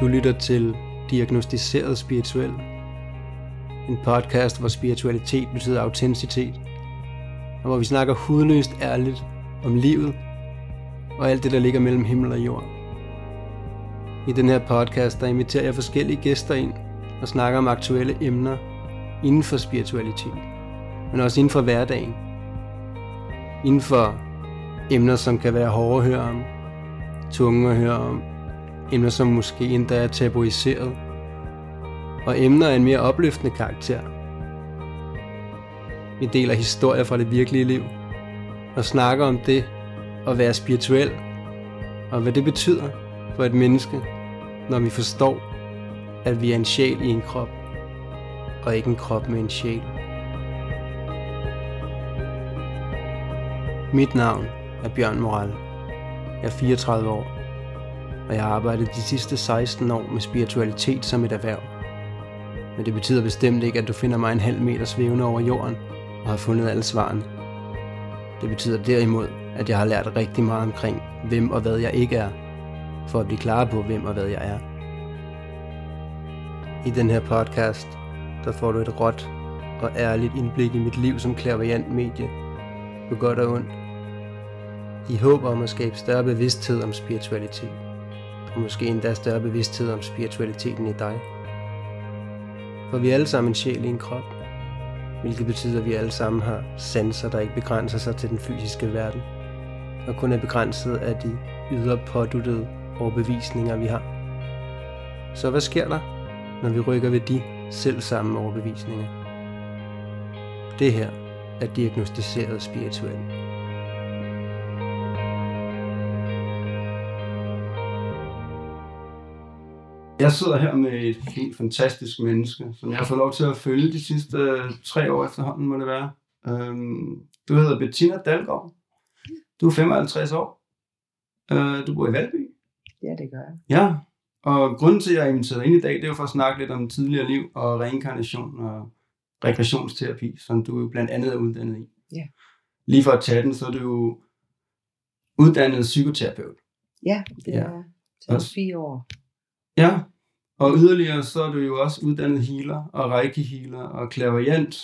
Du lytter til Diagnostiseret Spirituel. En podcast, hvor spiritualitet betyder autenticitet. Og hvor vi snakker hudløst ærligt om livet og alt det, der ligger mellem himmel og jord. I den her podcast, der inviterer jeg forskellige gæster ind og snakker om aktuelle emner inden for spiritualitet, men også inden for hverdagen. Inden for emner, som kan være hårde at høre om, tunge at høre om, emner, som måske endda er tabuiseret, og emner af en mere opløftende karakter. Vi deler historier fra det virkelige liv, og snakker om det at være spirituel, og hvad det betyder for et menneske, når vi forstår, at vi er en sjæl i en krop, og ikke en krop med en sjæl. Mit navn er Bjørn Moral. Jeg er 34 år og jeg har arbejdet de sidste 16 år med spiritualitet som et erhverv. Men det betyder bestemt ikke, at du finder mig en halv meter svævende over jorden og har fundet alle svarene. Det betyder derimod, at jeg har lært rigtig meget omkring, hvem og hvad jeg ikke er, for at blive klar på, hvem og hvad jeg er. I den her podcast, der får du et råt og ærligt indblik i mit liv som klaverjant medie, på godt og ondt. I håb om at skabe større bevidsthed om spiritualitet måske endda større bevidsthed om spiritualiteten i dig. For vi er alle sammen en sjæl i en krop, hvilket betyder, at vi alle sammen har sanser, der ikke begrænser sig til den fysiske verden, og kun er begrænset af de ydre påduttede overbevisninger, vi har. Så hvad sker der, når vi rykker ved de selv samme overbevisninger? Det her er diagnostiseret spirituelt. Jeg sidder her med et helt fantastisk menneske, som jeg har fået lov til at følge de sidste øh, tre år efterhånden, må det være. Øhm, du hedder Bettina Dalgaard. Du er 55 år. Øh, du bor i Valby. Ja, det gør jeg. Ja, og grunden til, at jeg er inviteret ind i dag, det er jo for at snakke lidt om tidligere liv og reinkarnation og regressionsterapi, som du jo blandt andet er uddannet i. Ja. Lige for at tage den, så er du jo uddannet psykoterapeut. Ja, det Ja. er jeg. Så fire år. Ja, og yderligere så er du jo også uddannet healer og reiki healer og klaverjant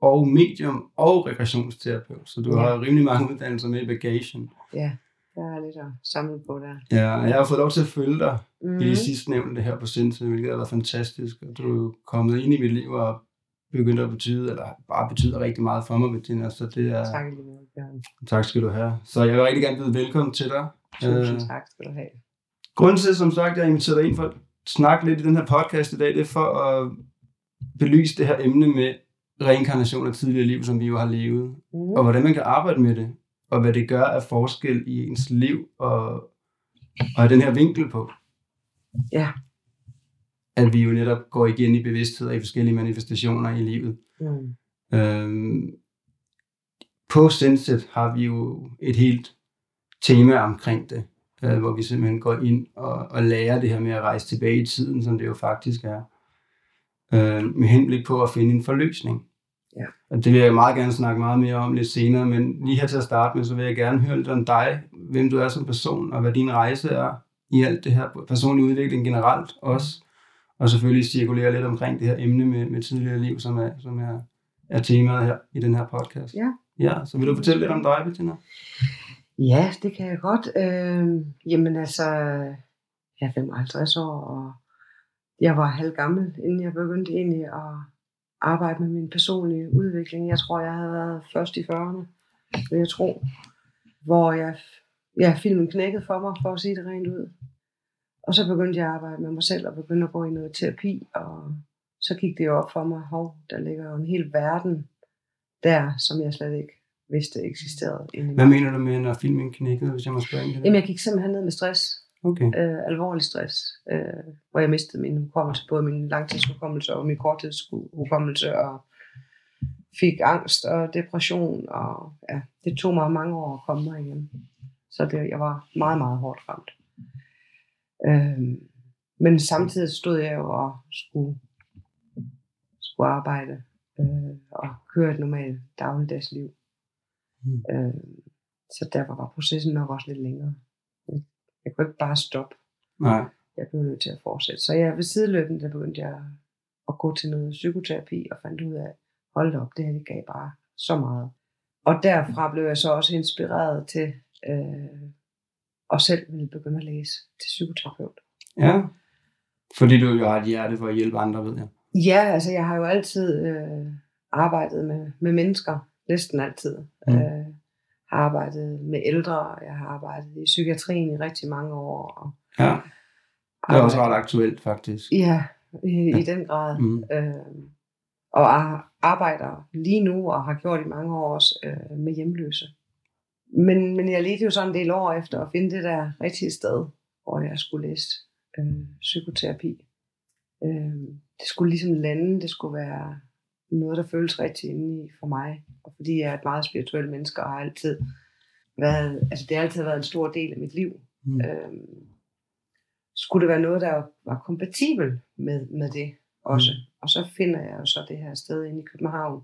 og medium og regressionsterapeut. Så du Ja. har rimelig mange uddannelser med i bagagen. Ja, der er lidt at samle på der. Ja, og jeg har fået lov til at følge dig Mm. i det sidste nævnte her på Sinse, hvilket har været fantastisk. Og du er jo kommet ind i mit liv og begyndt at betyde, eller bare betyder rigtig meget for mig, Bettina. Så det er, Tak Bjørn. tak skal du have. Så jeg vil rigtig gerne byde velkommen til dig. Tusind Øh, tak skal du have. Grunden til, som sagt, jeg har inviteret dig ind for at snakke lidt i den her podcast i dag, det er for at belyse det her emne med reinkarnation af tidligere liv, som vi jo har levet, Mm. og hvordan man kan arbejde med det, og hvad det gør af forskel i ens liv, og, og den her vinkel på. Ja. At vi jo netop går igen i bevidsthed og i forskellige manifestationer i livet. Mm. Øhm, på Senset har vi jo et helt tema omkring det, øh, hvor vi simpelthen går ind og, og lærer det her med at rejse tilbage i tiden, som det jo faktisk er, øh, med henblik på at finde en forløsning. Ja. Og det vil jeg meget gerne snakke meget mere om lidt senere, men lige her til at starte med, så vil jeg gerne høre lidt om dig, hvem du er som person, og hvad din rejse er i alt det her, personlig udvikling generelt også, og selvfølgelig cirkulere lidt omkring det her emne med, med tidligere liv, som er, som er, er temaet her i den her podcast. Ja. Ja, så vil du fortælle lidt om dig, Bettina? Ja, det kan jeg godt. Øh, jamen altså, jeg er 55 år, og jeg var halv gammel, inden jeg begyndte egentlig at arbejde med min personlige udvikling. Jeg tror, jeg havde været først i 40'erne, vil jeg tro. Hvor jeg, ja, filmen knækkede for mig, for at sige det rent ud. Og så begyndte jeg at arbejde med mig selv, og begyndte at gå i noget terapi, og så gik det jo op for mig, hov, der ligger jo en hel verden der, som jeg slet ikke vidste eksisterede. inde i Hvad mener du med, når filmen knækkede, hvis jeg må spørge ind det? Jamen, jeg gik simpelthen ned med stress. Okay. Øh, alvorlig stress. Øh, hvor jeg mistede min hukommelse. Både min langtidshukommelse og min korttidshukommelse. Og fik angst og depression. Og ja, det tog mig mange år at komme mig igen. Så det, jeg var meget, meget hårdt ramt. Øh, men samtidig stod jeg jo og skulle, skulle arbejde. Øh, og køre et normalt dagligdagsliv. Mm. Øh, så derfor var processen nok også lidt længere. Jeg kunne ikke bare stoppe. Nej. Jeg blev nødt til at fortsætte. Så jeg ved sideløbende, der begyndte jeg at gå til noget psykoterapi og fandt ud af, hold op, det her det gav bare så meget. Og derfra blev jeg så også inspireret til øh, at selv ville begynde at læse til psykoterapeut. Ja, fordi du jo har et hjerte for at hjælpe andre, ved jeg. Ja, altså jeg har jo altid øh, arbejdet med, med mennesker, næsten altid. Mm. Øh, har arbejdet med ældre, jeg har arbejdet i psykiatrien i rigtig mange år. Og Ja, det er også ret aktuelt, faktisk. Ja, i, i den grad. Mm. Øh, og ar- arbejder lige nu, og har gjort i mange år også, øh, med hjemløse. Men, men jeg ledte jo sådan en del år efter at finde det der rigtige sted, hvor jeg skulle læse øh, psykoterapi. Øh, det skulle ligesom lande, det skulle være noget, der føles rigtigt inde i for mig. Og fordi jeg er et meget spirituelt menneske, og har altid været, altså det har altid været en stor del af mit liv. Mm. Øh, skulle det være noget, der var kompatibel med, med det også. Mm. Og så finder jeg jo så det her sted inde i København,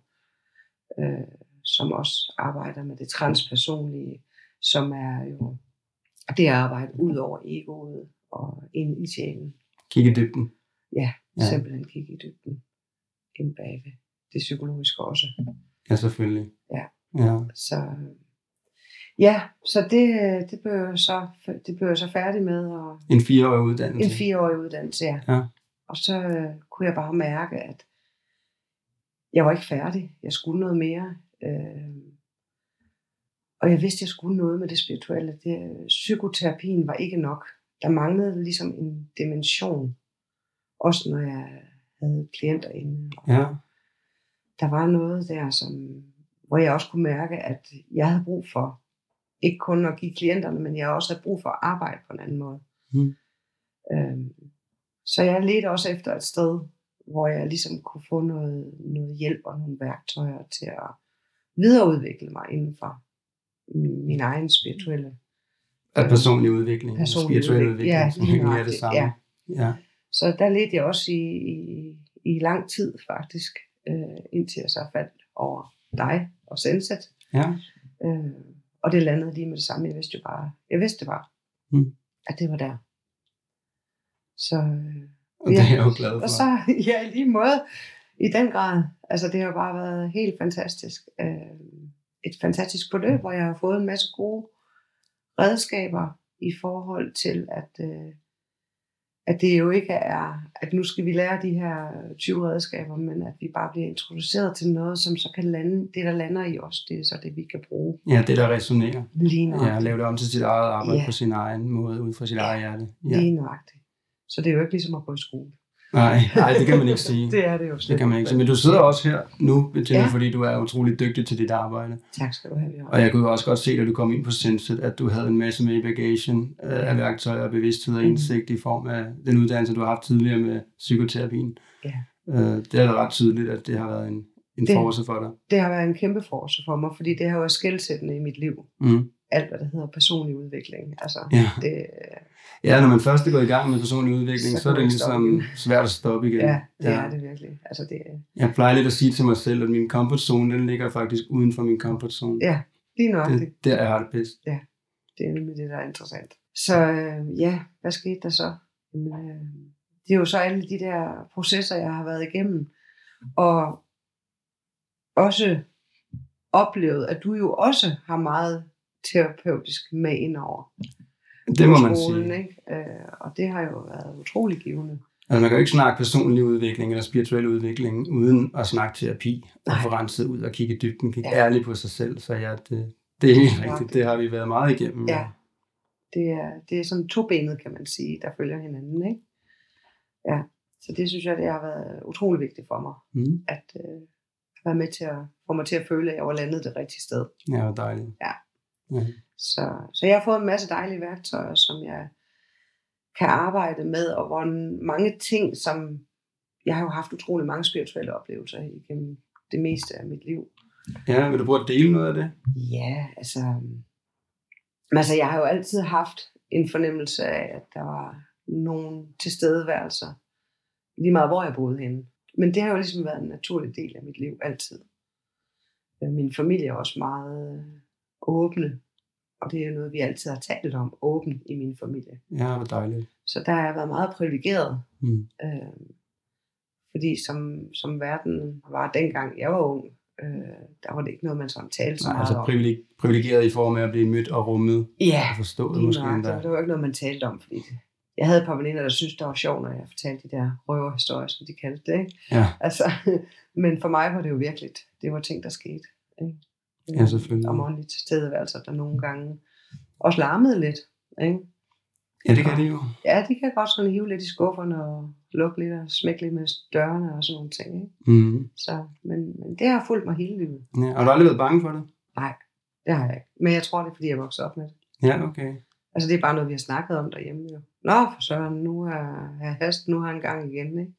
øh, som også arbejder med det transpersonlige, som er jo det arbejde ud over egoet og ind i sjælen. Kig i dybden. Ja, Ja. simpelthen kigge i dybden ind bag det. Psykologiske også. Ja, selvfølgelig. Ja. Ja. Så ja, så det, det blev jeg så, det blev jeg så færdig med, og En fireårig uddannelse. en fireårig uddannelse, ja. Ja. Og så øh, kunne jeg bare mærke, at jeg var ikke færdig. Jeg skulle noget mere. Øh, og jeg vidste, at jeg skulle noget med det spirituelle. Det, psykoterapien var ikke nok. Der manglede ligesom en dimension. Også når jeg havde klienter inde. Og Ja. Der var noget der, som, hvor jeg også kunne mærke, at jeg havde brug for, ikke kun at give klienterne, men jeg også havde brug for at arbejde på en anden måde. Mm. Øhm, så jeg ledte også efter et sted, hvor jeg ligesom kunne få noget, noget hjælp og nogle værktøjer til at videreudvikle mig inden for min, egen spirituelle. Af personlig udvikling. Personlig spirituel udvikling. udvikling. Ja, som egentlig er det samme. Ja. ja. Så der ledte jeg også i, i, i lang tid faktisk, øh, indtil jeg så faldt over dig og Senset. Ja. Øh, og det landede lige med det samme. Jeg vidste jo bare, jeg vidste bare, Mm. at det var der. Så, øh, Og det er jeg jo glad for. Og så, ja, i lige måde, i den grad. Altså, det har bare været helt fantastisk. Øh, et fantastisk forløb, hvor jeg har fået en masse gode redskaber i forhold til, at, øh, at det jo ikke er, at nu skal vi lære de her 20 redskaber, men at vi bare bliver introduceret til noget, som så kan lande, det der lander i os, det er så det, vi kan bruge Ja, det der resonerer. lige Ja, nøjagtigt. lave det om til sit eget arbejde Ja. på sin egen måde, ud fra sit eget hjerte. Ja. Lige nøjagtigt. Så det er jo ikke ligesom at gå i skole. Nej, nej, det kan man ikke sige. Det er det jo slet Det kan man ikke sige. Men du sidder også her nu, Bettina, Ja. fordi du er utrolig dygtig til dit arbejde. Tak skal du have, Bjørn. Og jeg kunne jo også godt se, da du kom ind på Senset, at du havde en masse med i bagagen øh, af værktøjer og bevidsthed og indsigt i form af den uddannelse, du har haft tidligere med psykoterapien. Ja. Øh, det er da ret tydeligt, at det har været en, en Det- force for dig. Det har været en kæmpe force for mig, fordi det har været skældsættende i mit liv. Mm. Alt, hvad der hedder personlig udvikling. Altså, Ja. det, ja, når man først er gået i gang med personlig udvikling, Så så, er det ligesom igen. svært at stoppe igen. ja, det er det virkelig. Altså, det, Jeg plejer lidt at sige til mig selv, at min comfort zone, den ligger faktisk uden for min comfort zone. ja, lige nok. Det, Det, der jeg har det bedst. det er nemlig det, der er interessant. Så øh, ja, hvad skete der så? Jamen, øh, det er jo så alle de der processer, jeg har været igennem. Og også oplevet, at du jo også har meget terapeutisk med indover. Det må man skolen, sige. Ikke? Øh, og det har jo været utrolig givende. Altså, man kan jo ikke snakke personlig udvikling eller spirituel udvikling, uden at snakke terapi og få renset ud og kigge i dybden, kigge Ja. ærligt på sig selv. Så ja, det, det er helt Ja, rigtigt. det- Det har vi været meget igennem. Ja. Det er, det er sådan to benet, kan man sige, der følger hinanden. Ikke? Ja, så det synes jeg, det har været utrolig vigtigt for mig, Mm. at øh, være med til at få mig til at føle, at jeg var landet det rigtige sted. Ja, hvor dejligt. Ja. Ja. Så, så jeg har fået en masse dejlige værktøjer, som jeg kan arbejde med, og hvor mange ting, som jeg har jo haft utrolig mange spirituelle oplevelser igennem det meste af mit liv. Ja, vil du prøve at dele noget af det? Ja, altså, altså jeg har jo altid haft en fornemmelse af, at der var nogle tilstedeværelser, lige meget hvor jeg boede henne. Men det har jo ligesom været en naturlig del af mit liv, altid. Øh, Min familie er også meget åbne og det er noget, vi altid har talt om åbent i min familie. Ja, hvor dejligt. Så der har jeg været meget privilegeret. Mm. Øh, fordi som, som verden var dengang jeg var ung, øh, der var det ikke noget, man sådan talte så Nej, meget altså om. privileg- privilegeret i form af at blive mødt og rummet Ja, og forstået måske nøjagtigt. endda. Det var ikke noget, man talte om, fordi det, jeg havde et par veninder, der syntes, det var sjovt, når jeg fortalte de der røverhistorier, som de kaldte det. Ikke? Ja, Altså, men for mig var det jo virkelig, det var ting, der skete. Ikke? Ja, selvfølgelig. Om åndelig tilstedeværelse, der nogle gange også larmede lidt. Ikke? ja det kan det jo. Ja, de kan godt sådan hive lidt i skufferne og lukke lidt og smække lidt med dørene og sådan nogle ting. Ikke? Mm. Så, men, men det har fulgt mig hele livet. Ja, og du har aldrig været bange for det? Det har jeg ikke. Men jeg tror, det er, fordi jeg voksede op med det. Ja, okay. Altså, det er bare noget, vi har snakket om derhjemme. Jo. Nå, for søren, nu er jeg hast, nu har han gang igen. Ikke?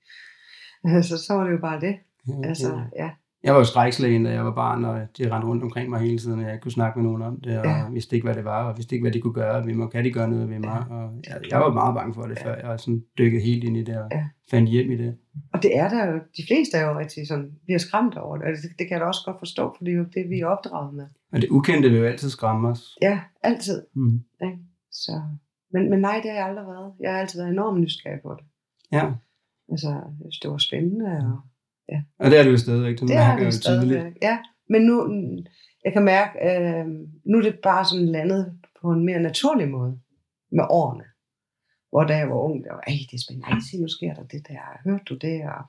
Altså, så var det jo bare det. Ja, okay. Altså, ja. Jeg var jo strækslægen, da jeg var barn, og de rendte rundt omkring mig hele tiden, og jeg ikke kunne snakke med nogen om det, og Ja. ja. vidste ikke, hvad det var, og vidste ikke, hvad de kunne gøre ved mig. Kan de gøre noget ved mig? Og jeg, jeg var meget bange for det, Ja. før jeg sådan dykkede helt ind i det, og Ja. fandt hjem i det. Og det er der jo, de fleste er jo rigtig sådan, bliver skræmt over det. Og det, det kan jeg da også godt forstå, for det er jo det, vi er opdraget med. Og det ukendte vil jo altid skræmme os. Ja, altid. Mm. Ikke? Så, men, men nej, det har jeg aldrig været. Jeg har altid været enormt nysgerrig på det. Ja, Altså, jeg synes, det var spændende. Og og det er det jo stadigvæk, det, det mærker er jeg det jo tydeligt. Ja, men nu, jeg kan mærke, øh, nu er det bare sådan landet på en mere naturlig måde med årene. Hvor da jeg var ung, der var, ej, det er spændende, ej, se, nu sker der det der, hørte du det? Og,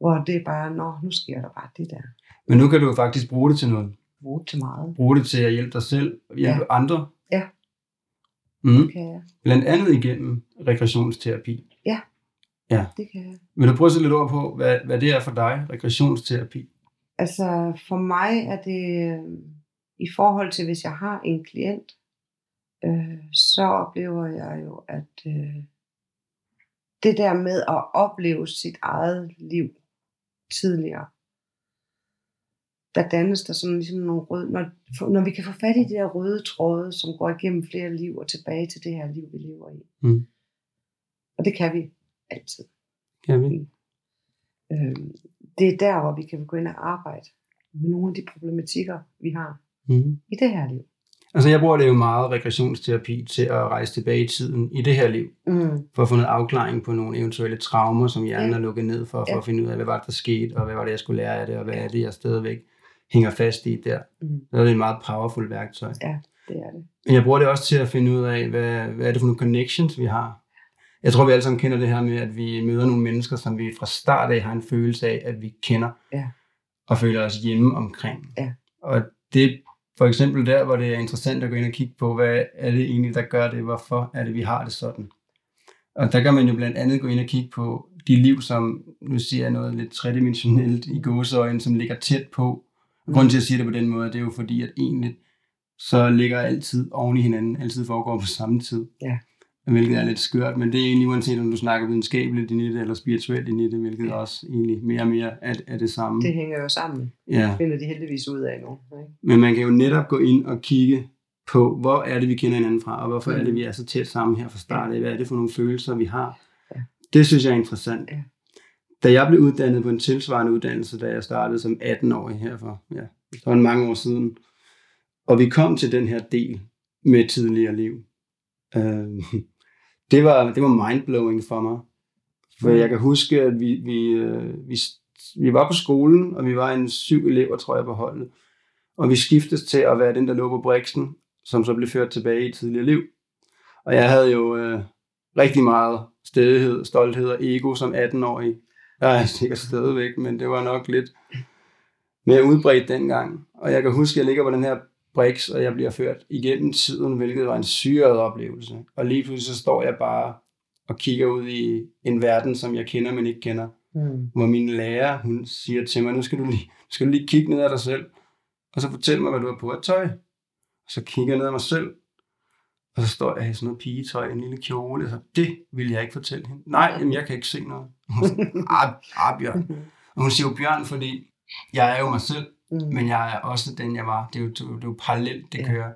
hvor det er bare, nå, nu sker der bare det der. Men nu kan du jo faktisk bruge det til noget. Bruge til meget. Bruge det til at hjælpe dig selv, hjælpe Ja. andre. Ja. Mm. Det kan jeg. Blandt andet igennem regressionsterapi. Det kan jeg. Vil du prøve at sætte lidt ord på, hvad, hvad det er for dig, regressionsterapi? Altså, for mig er det, øh, i forhold til, hvis jeg har en klient, øh, så oplever jeg jo, at øh, det der med at opleve sit eget liv tidligere, der dannes der sådan ligesom nogle røde, når, når vi kan få fat i de der røde tråde, som går igennem flere liv og tilbage til det her liv, vi lever i. Mm. Og det kan vi altid. Kan vi? Øh, det er der, hvor vi kan gå ind og arbejde med nogle af de problematikker, vi har Mm. i det her liv. Altså jeg bruger det jo meget regressionsterapi til at rejse tilbage i tiden i det her liv, Mm. for at få noget afklaring på nogle eventuelle traumer, som hjernen Ja. er lukket ned for, for Ja. at finde ud af, hvad var det, der skete, og hvad var det, jeg skulle lære af det, og hvad er det, jeg stadigvæk hænger fast i der. Mm. Så er det et meget powerful værktøj. Det er det. Men jeg bruger det også til at finde ud af, hvad, hvad er det for nogle connections, vi har. Jeg tror, vi alle sammen kender det her med, at vi møder nogle mennesker, som vi fra start af har en følelse af, at vi kender, Ja. og føler os hjemme omkring. Ja. Og det er for eksempel der, hvor det er interessant at gå ind og kigge på, hvad er det egentlig, der gør det, hvorfor er det, vi har det sådan. Og der kan man jo blandt andet gå ind og kigge på de liv, som, nu siger jeg noget lidt tredimensionelt i gåseøjne, som ligger tæt på. Og grunden til, at jeg siger det på den måde, det er jo fordi, at egentlig så ligger altid oven i hinanden, altid foregår på samme tid. Ja. Hvilket er lidt skørt, men det er egentlig uanset om du snakker videnskabeligt i det, eller spirituelt i det, hvilket Ja. også egentlig mere og mere er, er det samme. Det hænger jo sammen. Ja. finder de heldigvis ud af nu. Ikke? Men man kan jo netop gå ind og kigge på, hvor er det, vi kender hinanden fra, og hvorfor Mm. er det, vi er så tæt sammen her fra start af. Hvad er det for nogle følelser, vi har? Ja. Det synes jeg er interessant. Ja. Da jeg blev uddannet på en tilsvarende uddannelse, da jeg startede som 18-årig her for, ja, det var mange år siden, og vi kom til den her del med tidligere liv. Øh, det, var, det var mindblowing for mig. For Mm. jeg kan huske, at vi, vi, øh, vi, vi var på skolen, og vi var en syv elever, tror jeg, på holdet. Og vi skiftes til at være den, der lå på briksen, som så blev ført tilbage i tidligere liv. Og jeg havde jo øh, rigtig meget stedighed, stolthed og ego som 18-årig. Jeg er sikkert stadigvæk, men det var nok lidt mere udbredt dengang. Og jeg kan huske, at jeg ligger på den her briks, og jeg bliver ført igennem tiden, hvilket var en syret oplevelse. Og lige pludselig så står jeg bare og kigger ud i en verden, som jeg kender, men ikke kender Mm. hvor min lærer, hun siger til mig, nu skal du lige, skal du lige kigge ned ad dig selv, og så fortæl mig, hvad du har på af tøj. Og så kigger jeg ned ad mig selv, og så står jeg i sådan noget pigetøj, en lille kjole, og så, det vil jeg ikke fortælle hende. Nej, jamen, jeg kan ikke se noget. Og hun siger, ah, ah, Bjørn. Og hun siger jo Bjørn, fordi jeg er jo mig selv, Mm. men jeg er også den, jeg var. Det er jo, det er jo, parallelt, det Ja. kører.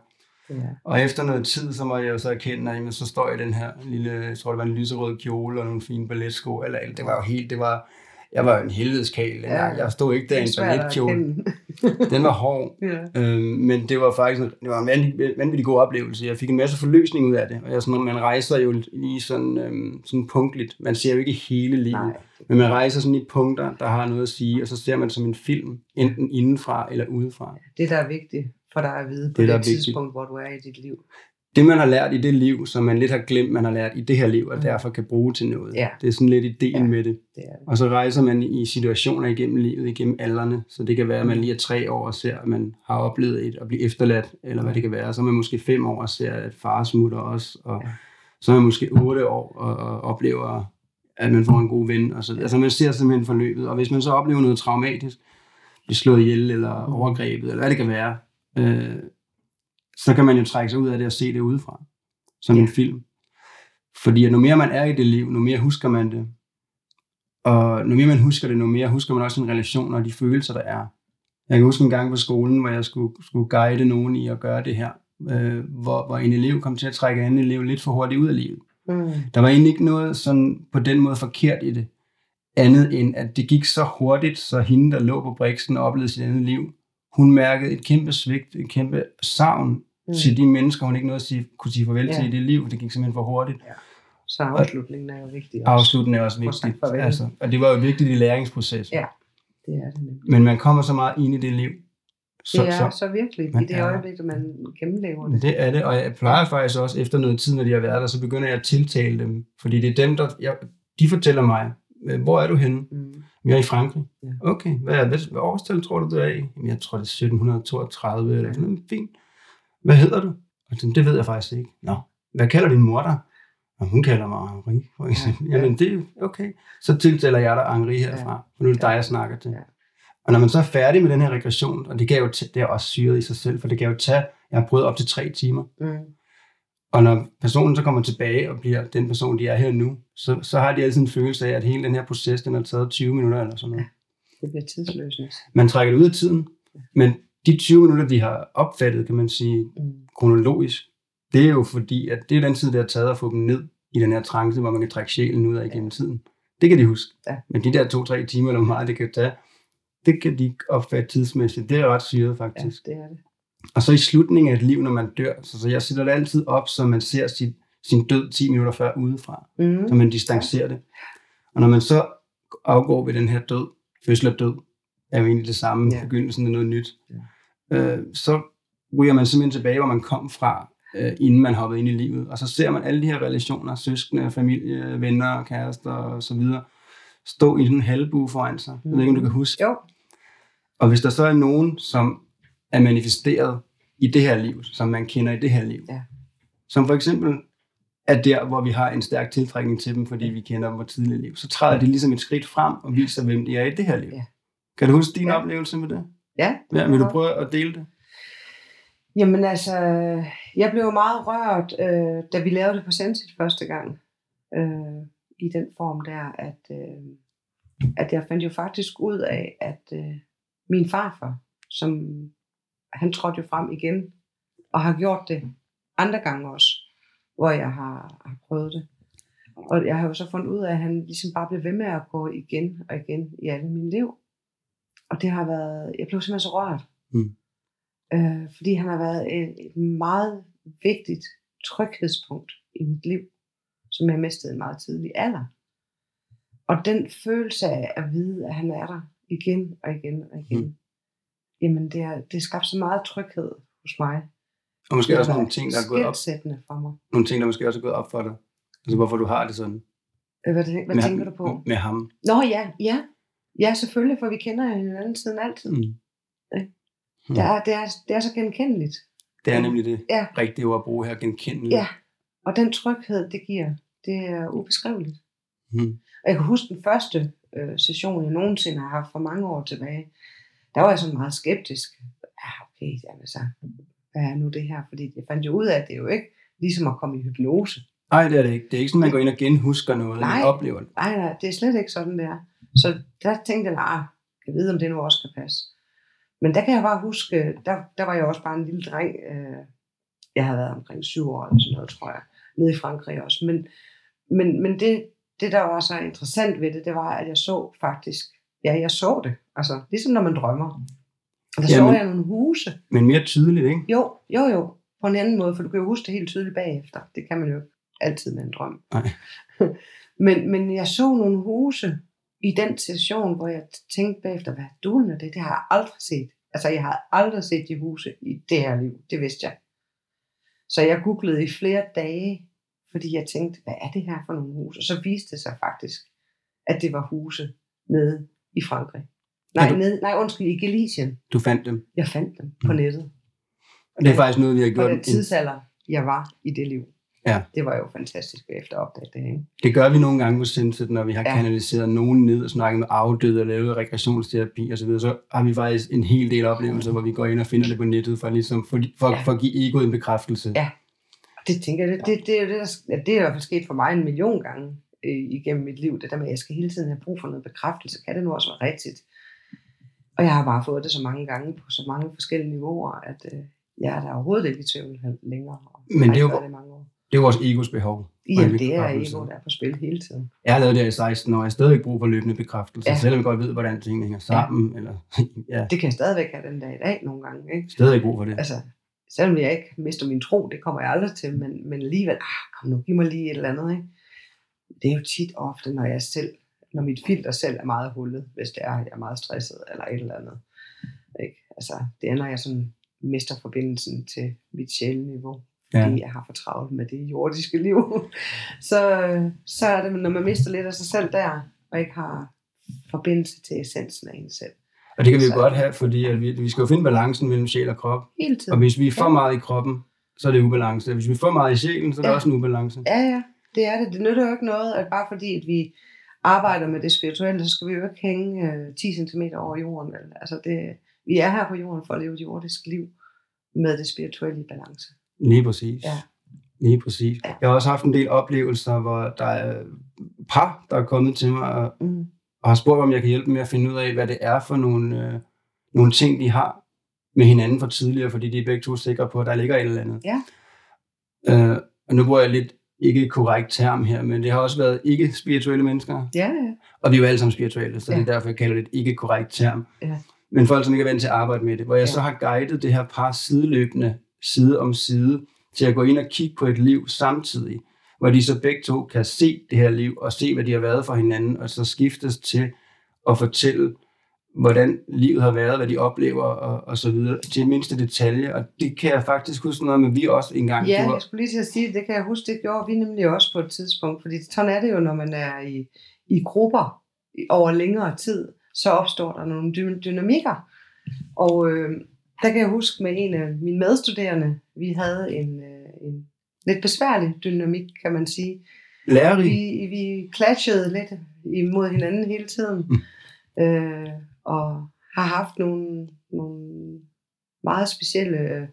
Ja. Og efter noget tid, så må jeg jo så erkende, at jamen, så står jeg i den her lille, jeg tror det var en lyserød kjole og nogle fine balletsko, eller eller det var jo helt, det var, jeg var en helvedeskal ja, jeg stod ikke der i en balletkjole. Den var hård, ja. øhm, men det var faktisk det var en vanvittig, vanvittig god oplevelse. Jeg fik en masse forløsning ud af det, og jeg, sådan, man rejser jo lige sådan, øhm, sådan punktligt. Man ser jo ikke hele livet, Nej. men man rejser sådan i punkter, der har noget at sige, og så ser man som en film, enten indenfra eller udefra. Det, der er vigtigt for dig at vide på det, det tidspunkt, hvor du er i dit liv det, man har lært i det liv, som man lidt har glemt, man har lært i det her liv, og mm. derfor kan bruge til noget. Ja. Det er sådan lidt ideen ja, med det. det, det. Og så rejser man i situationer igennem livet, igennem alderne. Så det kan være, at man lige er tre år og ser, at man har oplevet et at blive efterladt, eller hvad det kan være. Så er man måske fem år og ser, at far smutter også. Og ja. så er man måske otte år og, og oplever, at man får en god ven. Og så, altså man ser simpelthen forløbet. Og hvis man så oplever noget traumatisk, bliver slået ihjel eller mm. overgrebet, eller hvad det kan være, øh, så kan man jo trække sig ud af det og se det udefra, som ja. en film. Fordi at nu mere man er i det liv, nu mere husker man det. Og nu mere man husker det, nu mere husker man også en relation og de følelser, der er. Jeg kan huske en gang på skolen, hvor jeg skulle, skulle guide nogen i at gøre det her, øh, hvor, hvor en elev kom til at trække en anden elev lidt for hurtigt ud af livet. Mm. Der var egentlig ikke noget sådan på den måde forkert i det, andet end at det gik så hurtigt, så hende, der lå på briksen og oplevede sit andet liv, hun mærkede et kæmpe svigt, et kæmpe savn mm. til de mennesker, hun ikke noget at sige, kunne sige farvel ja. til i det liv, det gik simpelthen for hurtigt. Ja. Så afslutningen er jo vigtig. Også. Afslutningen er også vigtig. Altså, og det var jo vigtigt i læringsprocessen. Ja, det er det nemlig. Men man kommer så meget ind i det liv. Så, det er så, så virkelig i det øjeblik, man gennemlever det. Det er det, og jeg plejer faktisk også efter noget tid, når de har været der, så begynder jeg at tiltale dem. Fordi det er dem, der... Jeg, de fortæller mig, hvor er du henne? Mm. Jeg er i Frankrig. Ja. Okay, hvad, hvad, hvad årstal tror du, du er i? Jamen, jeg tror, det er 1732 eller sådan noget. Fint. Hvad hedder du? Og det ved jeg faktisk ikke. Nå, hvad kalder din mor dig? Og hun kalder mig Henri, for eksempel. Ja. Jamen, det er okay. Så tiltaler jeg dig Henri herfra, ja. for nu er det dig, jeg snakker til. Ja. Og når man så er færdig med den her regression, og det, gav jo det er også syret i sig selv, for det kan jo tage, jeg har prøvet op til tre timer. Mm. Og når personen så kommer tilbage og bliver den person, de er her nu, så, så har de altid en følelse af, at hele den her proces, den har taget 20 minutter eller sådan noget. Ja, det bliver tidsløst. Man trækker det ud af tiden, men de 20 minutter, de har opfattet, kan man sige, mm. kronologisk, det er jo fordi, at det er den tid, det har taget at få dem ned i den her trance, hvor man kan trække sjælen ud af igennem ja. tiden. Det kan de huske. Ja. Men de der to-tre timer, eller meget det kan tage, det kan de opfatte tidsmæssigt. Det er ret syret, faktisk. Ja, det er det. Og så i slutningen af et liv, når man dør, så, så jeg sætter det altid op, så man ser sit, sin død 10 minutter før udefra, mm. så man distancerer det. Og når man så afgår ved den her død, fødsel og død, er jo egentlig det samme, ja. begyndelsen af noget nyt, ja. Øh, så ryger man simpelthen tilbage, hvor man kom fra, øh, inden man hoppede ind i livet. Og så ser man alle de her relationer, søskende, familie, venner, kærester og så videre, stå i den halvbue foran sig. Mm. Jeg ved ikke, om du kan huske. Jo. Og hvis der så er nogen, som er manifesteret i det her liv, som man kender i det her liv. Ja. Som for eksempel er der, hvor vi har en stærk tiltrækning til dem, fordi vi kender dem på tidligere liv. Så træder de ligesom et skridt frem og viser, hvem de er i det her liv. Ja. Kan du huske din ja. oplevelse med det? Ja. ja vil du prøve at dele det? Jamen altså, jeg blev meget rørt, øh, da vi lavede det på Sensit første gang. Øh, I den form der, at, øh, at jeg fandt jo faktisk ud af, at øh, min farfar, som han trådte jo frem igen, og har gjort det andre gange også, hvor jeg har, har prøvet det. Og jeg har jo så fundet ud af, at han ligesom bare blev ved med at gå igen og igen i alle mine liv. Og det har været, jeg blev simpelthen så rørt. Mm. Øh, fordi han har været et, et meget vigtigt tryghedspunkt i mit liv, som jeg mistede en meget tidlig alder. Og den følelse af at vide, at han er der igen og igen og igen, mm jamen det har, det skabt så meget tryghed hos mig. Og måske også nogle ting, der er gået op. for mig. Nogle ting, der måske også er gået op for dig. Altså hvorfor du har det sådan. Øh, hvad, hvad med, tænker du på? Med ham. Nå ja, ja. Ja, selvfølgelig, for vi kender hinanden siden altid. Mm. Ja. Hmm. Det, er, det, er, det er så genkendeligt. Det er nemlig det ja. rigtige ord at bruge her, genkendeligt. Ja, og den tryghed, det giver, det er ubeskriveligt. Mm. Og jeg kan huske den første øh, session, jeg nogensinde har haft for mange år tilbage der var jeg sådan meget skeptisk. Ja, okay, jamen så, hvad er nu det her? Fordi jeg fandt jo ud af, at det er jo ikke ligesom at komme i hypnose. Nej, det er det ikke. Det er ikke sådan, man går ind og genhusker noget, nej, man oplever det. Nej, nej, det er slet ikke sådan, der. Så der tænkte jeg, nej, kan vide, om det nu også kan passe. Men der kan jeg bare huske, der, der var jeg også bare en lille dreng. Øh, jeg havde været omkring syv år eller sådan noget, tror jeg, nede i Frankrig også. Men, men, men det, det, der var så interessant ved det, det var, at jeg så faktisk, ja, jeg så det. Altså, ligesom når man drømmer. Og der ja, så men, jeg nogle huse. Men mere tydeligt, ikke? Jo, jo, jo. På en anden måde, for du kan jo huske det helt tydeligt bagefter. Det kan man jo altid med en drøm. Nej. men, men jeg så nogle huse i den situation, hvor jeg tænkte bagefter, hvad du er det? Det har jeg aldrig set. Altså, jeg har aldrig set de huse i det her liv. Det vidste jeg. Så jeg googlede i flere dage, fordi jeg tænkte, hvad er det her for nogle huse? Og så viste det sig faktisk, at det var huse nede i Frankrig. Nej, du, nede, nej undskyld, i Galicien. Du fandt dem? Jeg fandt dem på mm. nettet. Og det er faktisk noget, vi har gjort. På den tidsalder, jeg var i det liv. Ja. Det var jo fantastisk efter at opdage det. Ikke? Det gør vi nogle gange på Sinset, når vi har ja. kanaliseret nogen ned og snakket med afdøde og lavet rekreationsterapi osv., så, videre, så har vi faktisk en hel del oplevelser, hvor vi går ind og finder det på nettet for, ligesom, for, for, ja. for at give egoet en bekræftelse. Ja, det tænker jeg, det, det, det, er det, der, det er i hvert fald sket for mig en million gange øh, igennem mit liv, det der med, at jeg skal hele tiden have brug for noget bekræftelse. Kan det nu også være rigtigt? Og jeg har bare fået det så mange gange på så mange forskellige niveauer, at øh, jeg er der overhovedet ikke i tvivl længere. Men det er jo, det mange år. Det er vores egos behov. Jamen, det er ego, der er på spil hele tiden. Jeg har lavet det i 16 år, jeg har stadig brug for løbende bekræftelse, ja. selvom jeg godt ved, hvordan tingene hænger sammen. Ja. Eller, ja. Det kan jeg stadigvæk have den dag i dag nogle gange. Ikke? Stadig brug for det. Altså, selvom jeg ikke mister min tro, det kommer jeg aldrig til, men, men alligevel, ah, kom nu, giv mig lige et eller andet. Ikke? Det er jo tit ofte, når jeg selv, når mit filter selv er meget hullet, hvis det er, jeg er meget stresset eller et eller andet. Ikke? Altså, det er, når jeg sådan mister forbindelsen til mit sjæleniveau fordi ja. jeg har for travlt med det jordiske liv. så, så er det, når man mister lidt af sig selv der, og ikke har forbindelse til essensen af en selv. Og det kan vi jo godt have, fordi at vi, vi skal jo finde balancen mellem sjæl og krop. Hele tiden. Og hvis vi er for ja. meget i kroppen, så er det ubalance. Hvis vi er for meget i sjælen, så er det ja. også en ubalance. Ja, ja, det er det. Det nytter jo ikke noget, at bare fordi at vi arbejder med det spirituelle, så skal vi jo ikke hænge øh, 10 cm over jorden. Altså det, vi er her på jorden for at leve et jordisk liv med det spirituelle i balance. Lige præcis. Ja. Lige præcis. Jeg har også haft en del oplevelser, hvor der er par, der er kommet til mig og, mm. og har spurgt, om jeg kan hjælpe dem med at finde ud af, hvad det er for nogle, øh, nogle ting, de har med hinanden fra tidligere, fordi de er begge to sikre på, at der ligger et eller andet. Ja. Øh, og nu bruger jeg lidt ikke korrekt term her, men det har også været ikke spirituelle mennesker. Ja, ja. Og vi er jo alle sammen spirituelle, så ja. det er derfor, jeg kalder det et ikke korrekt term. Ja. Men folk, som ikke er vant til at arbejde med det, hvor jeg ja. så har guidet det her par sideløbende side om side til at gå ind og kigge på et liv samtidig, hvor de så begge to kan se det her liv og se, hvad de har været for hinanden, og så skiftes til at fortælle, hvordan livet har været, hvad de oplever og, og så videre, til mindste detalje, og det kan jeg faktisk huske noget med, vi også engang Ja, gjorde. jeg skulle lige til at sige, det kan jeg huske, det gjorde vi nemlig også på et tidspunkt, fordi sådan er det jo, når man er i, i grupper over længere tid, så opstår der nogle dy- dynamikker, og øh, der kan jeg huske med en af mine medstuderende, vi havde en, øh, en lidt besværlig dynamik, kan man sige. Lærerig? Vi, vi clashede lidt imod hinanden hele tiden, mm. øh, og har haft nogle, nogle meget specielle,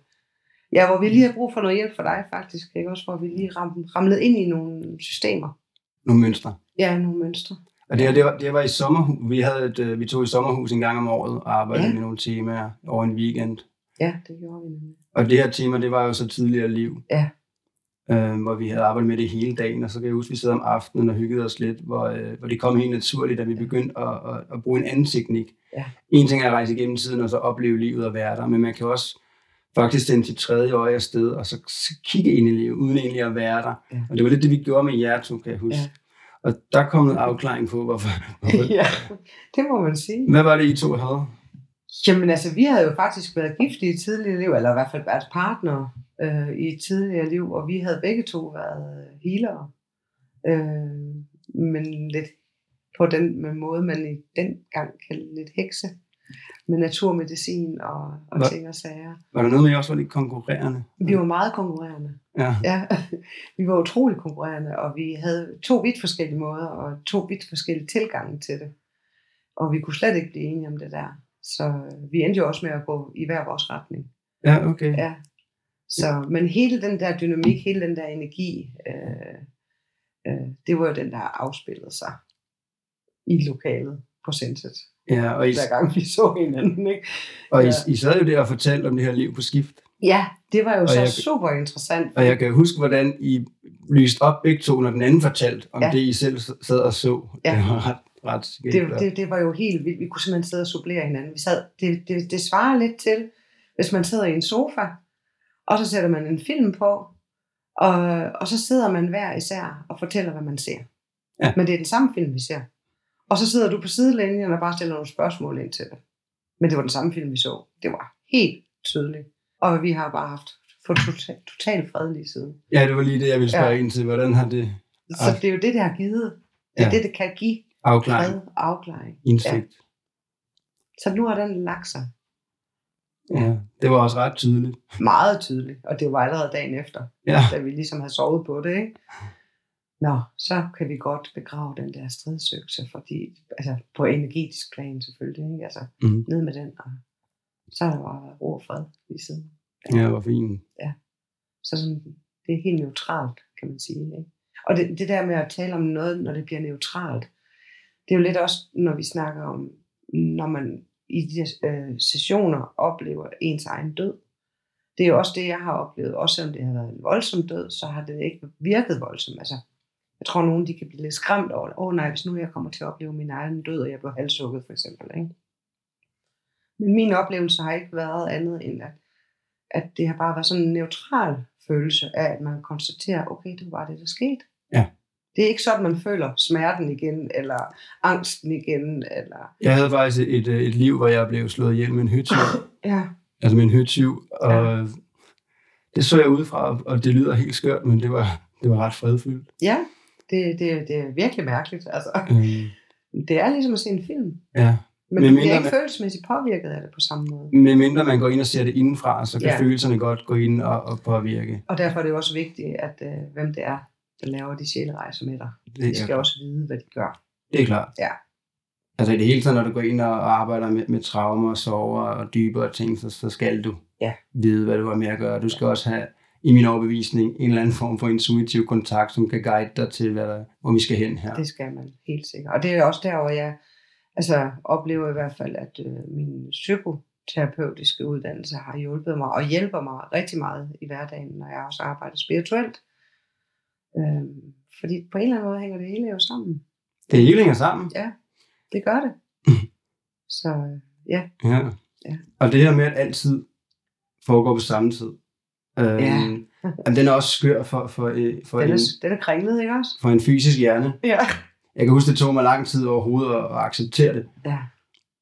ja, hvor vi lige har brug for noget hjælp for dig faktisk, ikke? også hvor vi lige ram, ramlede ind i nogle systemer. Nogle mønstre? Ja, nogle mønstre. Og det, det, var, det var i sommerhus. Vi, havde et, øh, vi tog i sommerhus en gang om året og arbejdede ja. med nogle temaer over en weekend. Ja, det gjorde vi Og det her tema, det var jo så tidligere liv. Ja. Øh, hvor vi havde arbejdet med det hele dagen, og så kan jeg huske, at vi sad om aftenen og hyggede os lidt, hvor, øh, hvor det kom helt naturligt, da vi begyndte at, at, at bruge en anden teknik. Ja. En ting er at rejse igennem tiden og så opleve livet og være der, men man kan også faktisk sende til tredje øje afsted, og så kigge ind i livet, uden egentlig at være der. Ja. Og det var lidt det, vi gjorde med jer to, kan jeg huske. Ja. Og der kom noget afklaring på, hvorfor. hvorfor. ja, det må man sige. Hvad var det, I to havde? Jamen altså, vi havde jo faktisk været gift i et tidligere liv, eller i hvert fald været partner øh, i et tidligere liv, og vi havde begge to været healere. Øh, men lidt på den måde, man i den gang kaldte lidt hekse med naturmedicin og, og var, ting og sager. Var der noget med, at I også var lidt konkurrerende? Vi var meget konkurrerende. Ja. ja. Vi var utrolig konkurrerende, og vi havde to vidt forskellige måder og to vidt forskellige tilgange til det. Og vi kunne slet ikke blive enige om det der. Så øh, vi endte jo også med at gå i hver vores retning. Ja, okay. Ja. Så, men hele den der dynamik, hele den der energi, øh, øh, det var jo den, der afspillede sig i lokalet på Senset. Ja, og I, hver gang vi så hinanden. Ikke? Og ja. I, I sad jo der og fortalte om det her liv på skift. Ja, det var jo og så jeg, super interessant. Og jeg kan huske, hvordan I lyste op begge to, når den anden fortalte om ja. det, I selv sad og så. Ja. Det var ret, ret det, det, det var jo helt vildt. Vi kunne simpelthen sidde og supplere hinanden. Vi sad, det, det, det svarer lidt til, hvis man sidder i en sofa, og så sætter man en film på, og, og så sidder man hver især og fortæller, hvad man ser. Ja. Men det er den samme film, vi ser. Og så sidder du på sidelinjen og bare stiller nogle spørgsmål ind til det. Men det var den samme film, vi så. Det var helt tydeligt. Og vi har bare haft fået total, total fred lige siden. Ja, det var lige det, jeg ville spørge ja. ind til. Hvordan har det... Så det er jo det, det har givet. Det er ja. det, det kan give. Afklaring. Fred, afklaring. Indsigt. Ja. Så nu har den lagt sig. Ja, det var også ret tydeligt. Meget tydeligt, og det var allerede dagen efter, ja. da vi ligesom havde sovet på det, ikke? Nå, så kan vi godt begrave den der stridsøgelse, fordi, altså på energetisk plan selvfølgelig, ikke? Altså, mm. ned med den, og så er der bare ro og fred lige siden. Ja, ja hvor fint. Ja, så sådan, det er helt neutralt, kan man sige, ikke? Og det, det der med at tale om noget, når det bliver neutralt, det er jo lidt også, når vi snakker om, når man i de øh, sessioner oplever ens egen død. Det er jo også det, jeg har oplevet. Også selvom det har været en voldsom død, så har det ikke virket voldsomt. Altså, jeg tror, nogen de kan blive lidt skræmt over. Åh oh, nej, hvis nu jeg kommer til at opleve min egen død, og jeg bliver halshugget for eksempel. Ikke? Men min oplevelse har ikke været andet end, at, at det har bare været sådan en neutral følelse af, at man konstaterer, okay, det var det, der skete. Ja. Det er ikke sådan, man føler smerten igen, eller angsten igen. Eller... Jeg havde faktisk et, et, et liv, hvor jeg blev slået ihjel med en hyttyv. ja. Altså med en hyttyv. Og ja. det så jeg udefra, og det lyder helt skørt, men det var, det var ret fredfyldt. Ja, det, det, det er virkelig mærkeligt. Altså. Mm. Det er ligesom at se en film. Ja. Men du bliver ikke man, følelsesmæssigt påvirket af det på samme måde. Med mindre man går ind og ser det indenfra, så kan ja. følelserne godt gå ind og, og påvirke. Og derfor er det også vigtigt, at uh, hvem det er, der laver de sjælerejser med dig. Det, de skal ja. også vide, hvad de gør. Det er klart. Ja. Altså i det hele taget, når du går ind og arbejder med, med traumer og sover og dybere ting, så, så skal du ja. vide, hvad du har med at gøre. Du skal også have, i min overbevisning, en eller anden form for intuitiv kontakt, som kan guide dig til, hvad der, hvor vi skal hen her. Det skal man, helt sikkert. Og det er også der, hvor jeg altså, oplever i hvert fald, at øh, min psykoterapeutiske uddannelse har hjulpet mig og hjælper mig rigtig meget i hverdagen, når jeg også arbejder spirituelt. Øhm, fordi på en eller anden måde hænger det hele jo sammen. Det hele hænger sammen? Ja, det gør det. Så ja. ja. ja. Og det her med, at altid foregår på samme tid. Øhm, ja. den er også skør for, for, øh, for den er, en, den er kringlet, ikke også? For en fysisk hjerne. Ja. Jeg kan huske, det tog mig lang tid overhovedet at, at acceptere det. Ja.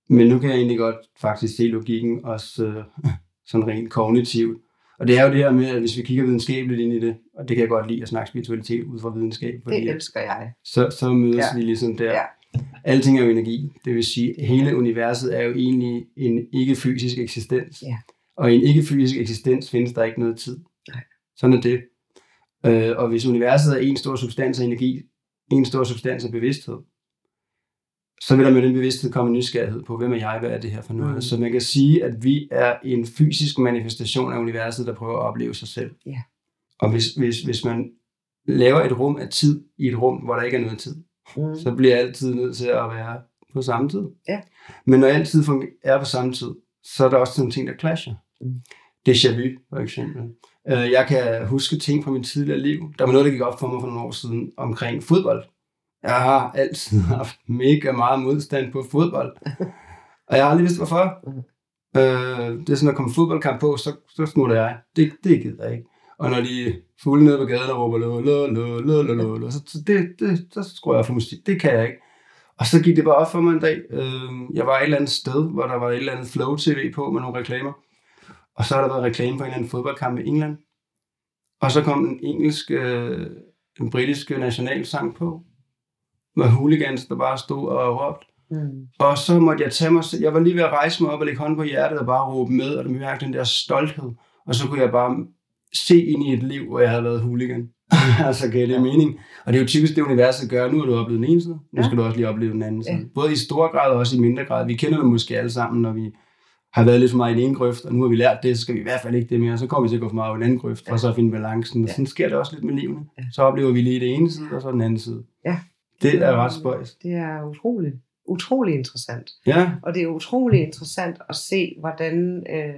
Men nu kan jeg egentlig godt faktisk se logikken, også øh, sådan rent kognitivt. Og det er jo det her med, at hvis vi kigger videnskabeligt ind i det, og det kan jeg godt lide at snakke spiritualitet ud fra videnskab. Fordi, det elsker jeg. Så, så mødes ja. vi ligesom der. Ja. Alting er jo energi. Det vil sige, at hele universet er jo egentlig en ikke-fysisk eksistens. Ja. Og i en ikke-fysisk eksistens findes der ikke noget tid. Nej. Sådan er det. Øh, og hvis universet er en stor substans af energi, en stor substans af bevidsthed, så vil der med den bevidsthed komme en nysgerrighed på, hvem er jeg, hvad er det her for noget. Mm. Så man kan sige, at vi er en fysisk manifestation af universet, der prøver at opleve sig selv. Yeah. Og hvis, hvis, hvis man laver et rum af tid i et rum, hvor der ikke er noget tid, mm. så bliver altid nødt til at være på samme tid. Yeah. Men når altid er på samme tid, så er der også nogle ting, der clasher. Mm. Déjà vu, for eksempel. Øh, jeg kan huske ting fra mit tidligere liv. Der var noget, der gik op for mig for nogle år siden omkring fodbold. Jeg har altid haft mega meget modstand på fodbold. Og jeg har aldrig vidst, hvorfor. Øh, det er sådan, at komme fodboldkamp på, så, så smutter jeg. Det, det gider jeg ikke. Og når de fulde nede på gaden og råber, lo, lo, lo, lo, lo, så, så, det, det, så skruer jeg for musik. Det kan jeg ikke. Og så gik det bare op for mig en dag. Øh, jeg var et eller andet sted, hvor der var et eller andet Flow TV på med nogle reklamer. Og så har der været reklame for en eller anden fodboldkamp i England. Og så kom en engelsk, øh, en britisk nationalsang på med hooligans, der bare stod og råbte. Mm. Og så måtte jeg tage mig, jeg var lige ved at rejse mig op og lægge hånden på hjertet og bare råbe med, og det mærke den der stolthed. Og så kunne jeg bare se ind i et liv, hvor jeg havde været hooligan. altså gav det ja. mening. Og det er jo typisk det, universet gør. Nu har du oplevet den ene side, nu skal du også lige opleve den anden side. Ja. Både i stor grad og også i mindre grad. Vi kender det måske alle sammen, når vi har været lidt for meget i den ene grøft, og nu har vi lært det, så skal vi i hvert fald ikke det mere. Så kommer vi til at gå for meget i den anden grøft, ja. og så finde balancen. Og sådan sker det også lidt med livet. Ja. Så oplever vi lige det ene side, og så den anden side. Ja. Det er ret spøjs. Det er utroligt, utrolig interessant. Ja. Og det er utrolig interessant at se, hvordan øh,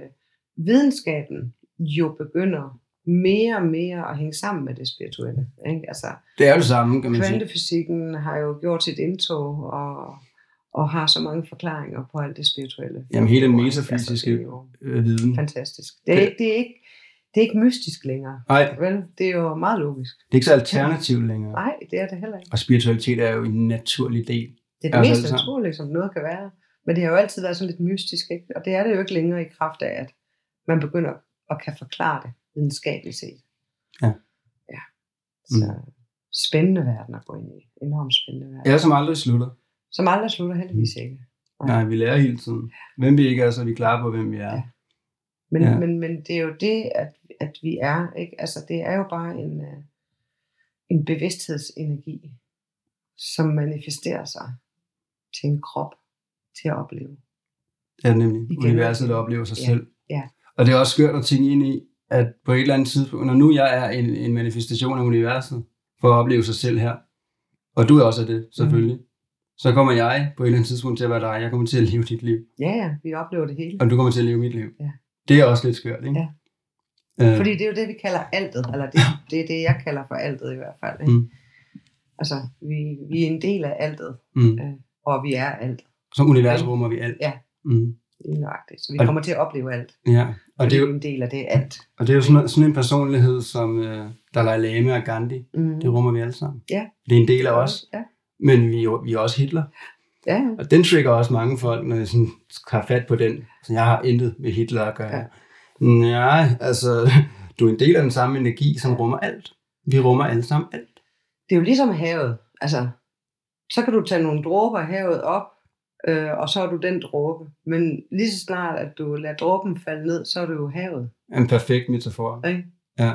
videnskaben jo begynder mere og mere at hænge sammen med det spirituelle. Ikke? Altså, det er det samme, kan man sige. Kvantefysikken har jo gjort sit indtog, og, og har så mange forklaringer på alt det spirituelle. Jamen hele den metafysiske altså, øh, viden. Fantastisk. Det er, det, det, er ikke, det er ikke mystisk længere. Nej. Vel? Det er jo meget logisk. Det er ikke så alternativt længere. Nej, det er det heller ikke. Og spiritualitet er jo en naturlig del. Det er det mest naturlige, som noget kan være. Men det har jo altid været sådan lidt mystisk, ikke? og det er det jo ikke længere i kraft af, at man begynder at kan forklare det videnskabeligt set. Ja. Ja. Så mm. spændende verden at gå ind i. Enormt spændende verden. Ja, som aldrig slutter. Som aldrig slutter heldigvis ikke. Nej, Nej vi lærer hele tiden. Hvem vi ikke er, så er vi klar på, hvem vi er. Ja. Men, ja. men, men det er jo det, at, at vi er. Ikke? Altså, det er jo bare en, øh, en bevidsthedsenergi, som manifesterer sig til en krop til at opleve. Ja, nemlig. Igen. Universet, der oplever sig ja. selv. Ja. Og det er også skørt at tænke ind i, at på et eller andet tidspunkt, når nu jeg er en, en manifestation af universet, for at opleve sig selv her, og du er også det, selvfølgelig, mm. så kommer jeg på et eller andet tidspunkt til at være dig. Jeg kommer til at leve dit liv. Ja, ja, vi oplever det hele. Og du kommer til at leve mit liv. Ja. Det er også lidt skørt, ikke? Ja. Øh. Fordi det er jo det, vi kalder altet, eller det, det er det, jeg kalder for altet i hvert fald. Ikke? Mm. Altså, vi, vi er en del af altet, mm. øh, og vi er alt. Som univers rummer vi alt. Ja, mm. Det er nøjagtigt. Så vi og, kommer til at opleve alt. Ja. Og, det er jo en del af det alt. Og det er jo sådan, sådan en personlighed som uh, Dalai Lama og Gandhi. Mm. Det rummer vi alle sammen. Ja. Det er en del af os. Ja. Men vi er, vi er også Hitler. Ja. Og den trigger også mange folk, når jeg sådan har fat på den. Så jeg har intet med Hitler at gøre. Ja. Nej, altså, du er en del af den samme energi, som rummer alt. Vi rummer alle sammen alt. Det er jo ligesom havet. Altså, så kan du tage nogle dråber af havet op, øh, og så er du den dråbe. Men lige så snart, at du lader dråben falde ned, så er du jo havet. En perfekt metafor. Okay? Ja.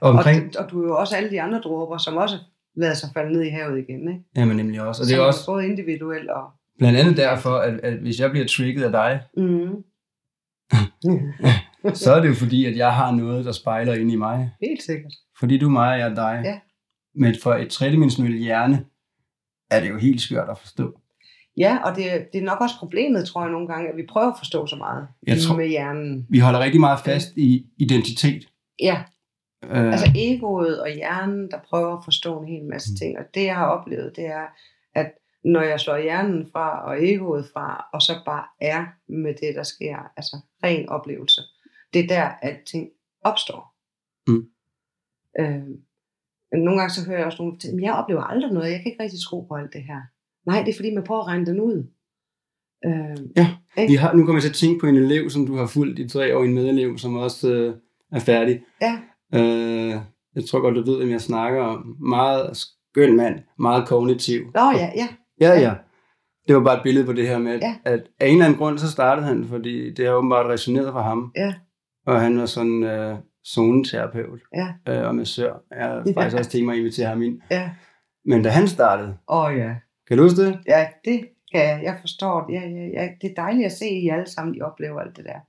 Og, omkring... og, og du er jo også alle de andre dråber, som også lader sig falde ned i havet igen. Ikke? Ja, men nemlig også. Og det er også både individuelt og... Blandt andet derfor, at, at hvis jeg bliver trigget af dig, mm. så er det jo fordi, at jeg har noget, der spejler ind i mig. Helt sikkert. Fordi du er mig, og jeg er dig. Ja. Men for et tredimensionelt hjerne, er det jo helt skørt at forstå. Ja, og det, det er nok også problemet, tror jeg nogle gange, at vi prøver at forstå så meget jeg tror, med hjernen. Vi holder rigtig meget fast i identitet. Ja, øh. altså egoet og hjernen, der prøver at forstå en hel masse mm. ting. Og det, jeg har oplevet, det er, at når jeg slår hjernen fra og egoet fra, og så bare er med det, der sker, altså ren oplevelse, det er der, at ting opstår. Mm. Øh, nogle gange så hører jeg også nogle, men jeg oplever aldrig noget, jeg kan ikke rigtig tro på alt det her. Nej, det er fordi, man prøver at regne den ud. Øh, ja, vi har, nu kommer jeg til at tænke på en elev, som du har fulgt i tre år, en medelev, som også øh, er færdig. Ja. Øh, jeg tror godt, du ved, hvem jeg snakker om. Meget skøn mand, meget kognitiv. Nå ja, ja. Ja, ja. Det var bare et billede på det her med, ja. at af en eller anden grund, så startede han, fordi det har åbenbart resoneret for ham. Ja. Og han var sådan øh, zoneterapeut ja. øh, og massør. Jeg har faktisk ja. også tænkt mig at invitere ham ind. Ja. Men da han startede, Åh oh, ja. Kan du huske det? Ja, det kan jeg. Jeg forstår det. Ja, ja, ja. Det er dejligt at se, at I alle sammen I oplever alt det der.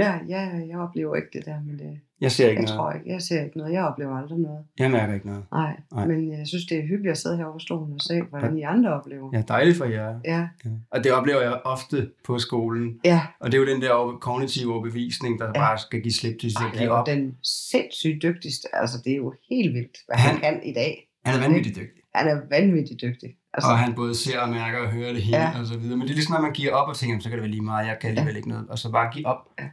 ja, ja, jeg oplever ikke det der, men det, jeg ser ikke jeg noget. Tror ikke, jeg ser ikke noget. Jeg oplever aldrig noget. Jeg mærker ikke noget. Nej, Nej. men jeg synes, det er hyggeligt at sidde her over stolen og se, hvordan I andre oplever. Ja, dejligt for jer. Ja. ja. Og det oplever jeg ofte på skolen. Ja. Og det er jo den der kognitive overbevisning, der ja. bare skal give slip til sig. Er den sindssygt dygtigste. Altså, det er jo helt vildt, hvad han, han kan i dag. Han er vanvittigt dygtig. Han er vanvittigt dygtig. Altså, og han både ser og mærker og hører det hele ja. og så videre. Men det er ligesom, at man giver op og tænker, så kan det være lige meget, jeg kan alligevel ja. ikke noget. Og så bare give op. Ja.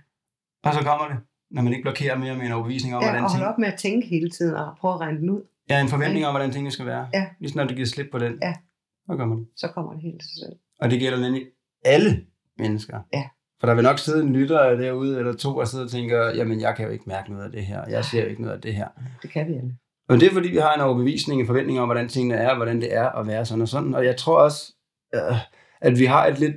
Og så kommer det, når man ikke blokerer mere med en overbevisning om, ja, hvordan og holde op med at tænke hele tiden og prøve at regne den ud. Ja, en forventning om, hvordan tingene skal være. Ja. Ligesom når du giver slip på den, ja. så kommer det. Så kommer det helt til sig selv. Og det gælder nemlig alle mennesker. Ja. For der vil nok sidde en lytter derude, eller to, og sidde og tænker, jamen jeg kan jo ikke mærke noget af det her. Jeg ser jo ikke noget af det her. Det kan vi alle. Og det er fordi, vi har en overbevisning, en forventning om, hvordan tingene er, hvordan det er at være sådan og sådan. Og jeg tror også, øh, at vi har et lidt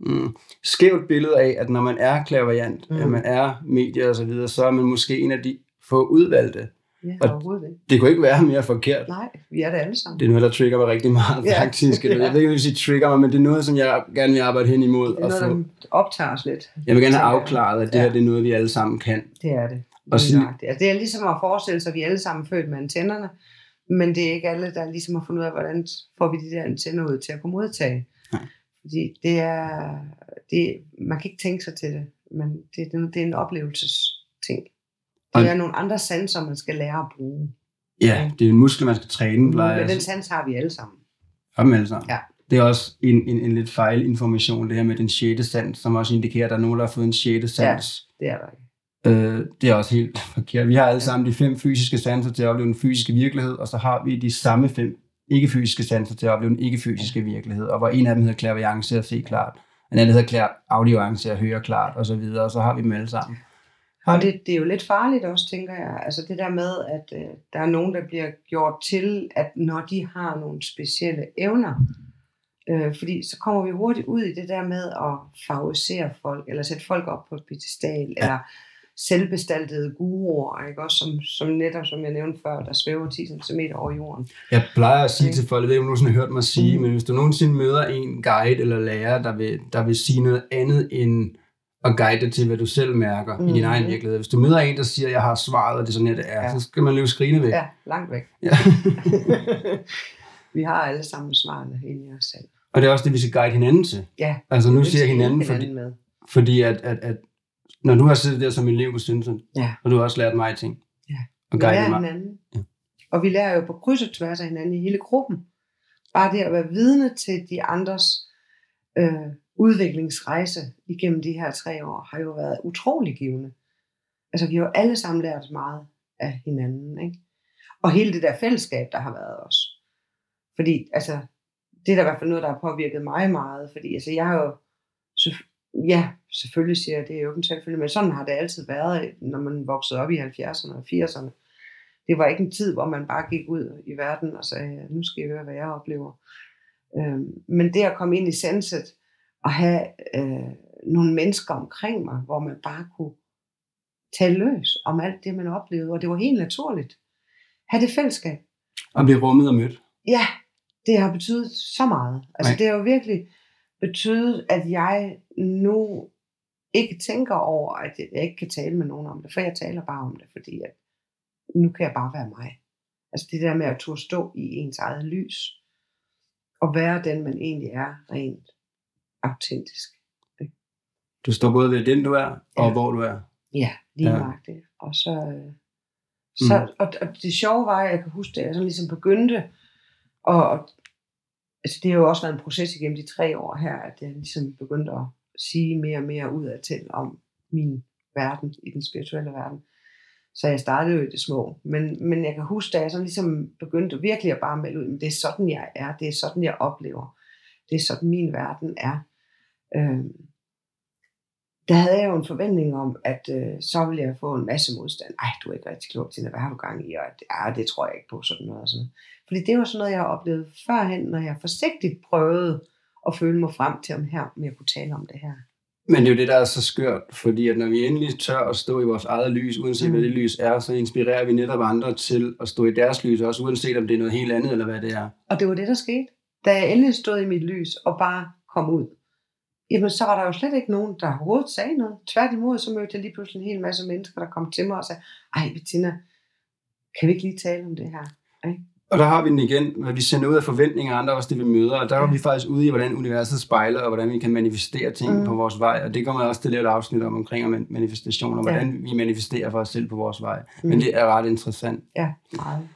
mm, skævt billede af, at når man er klaverjant, mm. at man er medier og så videre, så er man måske en af de få udvalgte. Ja, overhovedet ikke. Det kunne ikke være mere forkert. Nej, vi er det alle sammen. Det er noget, der trigger mig rigtig meget, ja. faktisk. Jeg ved ikke, om jeg sige trigger mig, men det er noget, som jeg gerne vil arbejde hen imod. Det er noget, få... der optager os lidt. Jeg vil gerne have afklaret, at det ja. her det er noget, vi alle sammen kan. Det er det. Og sige... altså, det er ligesom at forestille sig, at vi alle sammen er født med antennerne, men det er ikke alle, der ligesom har fundet ud af, hvordan får vi de der antenner ud til at kunne modtage. Nej. Fordi det er, det, man kan ikke tænke sig til det. men det, det, det er en oplevelsesting. Det er nogle andre sanser, man skal lære at bruge. Ja, det er en muskel, man skal træne. Plejer. Men den sans har vi alle sammen. Har dem alle sammen? Ja. Det er også en, en, en lidt fejlinformation, det her med den sjette sans, som også indikerer, at der er nogen, der har fået en sjette sans. Ja, det er der ikke. Øh, det er også helt forkert. Vi har alle sammen de fem fysiske sanser til at opleve den fysiske virkelighed, og så har vi de samme fem ikke-fysiske sanser til at opleve den ikke-fysiske virkelighed, og hvor en af dem hedder klaviance at se klart, en anden hedder klar, audioance at høre klart, og så videre, og så har vi dem alle sammen. Og det, det er jo lidt farligt også, tænker jeg. Altså det der med, at øh, der er nogen, der bliver gjort til, at når de har nogle specielle evner, øh, fordi så kommer vi hurtigt ud i det der med at favorisere folk, eller sætte folk op på et pedestal, ja. eller selvbestaltede guruer, ikke? Også som, som netop, som jeg nævnte før, der svæver 10 cm over jorden. Jeg plejer at sige okay. til folk, jeg ved ikke, om du nogensinde har hørt mig sige, mm. men hvis du nogensinde møder en guide eller lærer, der vil, der vil sige noget andet end at guide dig til, hvad du selv mærker mm. i din egen mm. virkelighed. Hvis du møder en, der siger, at jeg har svaret, og det er sådan, det er, ja. så skal man løbe skrine væk. Ja, langt væk. Ja. vi har alle sammen svarene inde i os selv. Og det er også det, vi skal guide hinanden til. Ja. Altså nu siger hinanden, hinanden fordi, med. fordi at, at, at når du har siddet der som elev på Stønsen, ja. og du har også lært mig ting. Ja. Og vi lærer mig. hinanden. Ja. Og vi lærer jo på kryds og tværs af hinanden i hele gruppen. Bare det at være vidne til de andres øh, udviklingsrejse igennem de her tre år, har jo været utrolig givende. Altså vi har jo alle sammen lært meget af hinanden. Ikke? Og hele det der fællesskab, der har været også. Fordi altså, det er da i hvert fald noget, der har påvirket mig meget. Fordi altså, jeg har jo ja, selvfølgelig siger jeg, det er jo ikke en selvfølgelig, men sådan har det altid været, når man voksede op i 70'erne og 80'erne. Det var ikke en tid, hvor man bare gik ud i verden og sagde, nu skal jeg høre, hvad jeg oplever. Øhm, men det at komme ind i senset og have øh, nogle mennesker omkring mig, hvor man bare kunne tale løs om alt det, man oplevede, og det var helt naturligt. Ha' det fællesskab. Og blive rummet og mødt. Ja, det har betydet så meget. Altså Nej. det har jo virkelig betydet, at jeg nu ikke tænker over, at jeg ikke kan tale med nogen om det, for jeg taler bare om det, fordi at nu kan jeg bare være mig. Altså det der med at turde stå i ens eget lys, og være den, man egentlig er, rent autentisk. Du står både ved den, du er, og ja. hvor du er. Ja, lige ja. det. Og så, øh, så mm. og, og det sjove var, at jeg kan huske, at jeg sådan ligesom begyndte, og, og altså det har jo også været en proces igennem de tre år her, at jeg ligesom begyndte at sige mere og mere ud af til om min verden, i den spirituelle verden. Så jeg startede jo i det små. Men, men jeg kan huske, da jeg sådan ligesom begyndte virkelig at bare melde ud, det er sådan jeg er, det er sådan jeg oplever, det er sådan min verden er. Øh, der havde jeg jo en forventning om, at øh, så ville jeg få en masse modstand. Ej, du er ikke rigtig klog til, hvad har du gang i? Og at, ja, det tror jeg ikke på, sådan noget. Og sådan. Fordi det var sådan noget, jeg har oplevet førhen, når jeg forsigtigt prøvede at føle mig frem til, om, her, om jeg kunne tale om det her. Men det er jo det, der er så skørt, fordi at når vi endelig tør at stå i vores eget lys, uanset mm. hvad det lys er, så inspirerer vi netop andre til at stå i deres lys, også uanset om det er noget helt andet, eller hvad det er. Og det var det, der skete. Da jeg endelig stod i mit lys og bare kom ud, jamen så var der jo slet ikke nogen, der overhovedet sagde noget. Tværtimod, så mødte jeg lige pludselig en hel masse mennesker, der kom til mig og sagde, ej Bettina, kan vi ikke lige tale om det her? Ikke? Og der har vi den igen, hvad vi sender ud af forventninger andre også det vi møder, og der er vi faktisk ude i, hvordan universet spejler, og hvordan vi kan manifestere ting mm. på vores vej, og det kommer også til at lave et afsnit om omkring manifestation, og hvordan ja. vi manifesterer for os selv på vores vej. Mm. Men det er ret interessant. Ja, meget.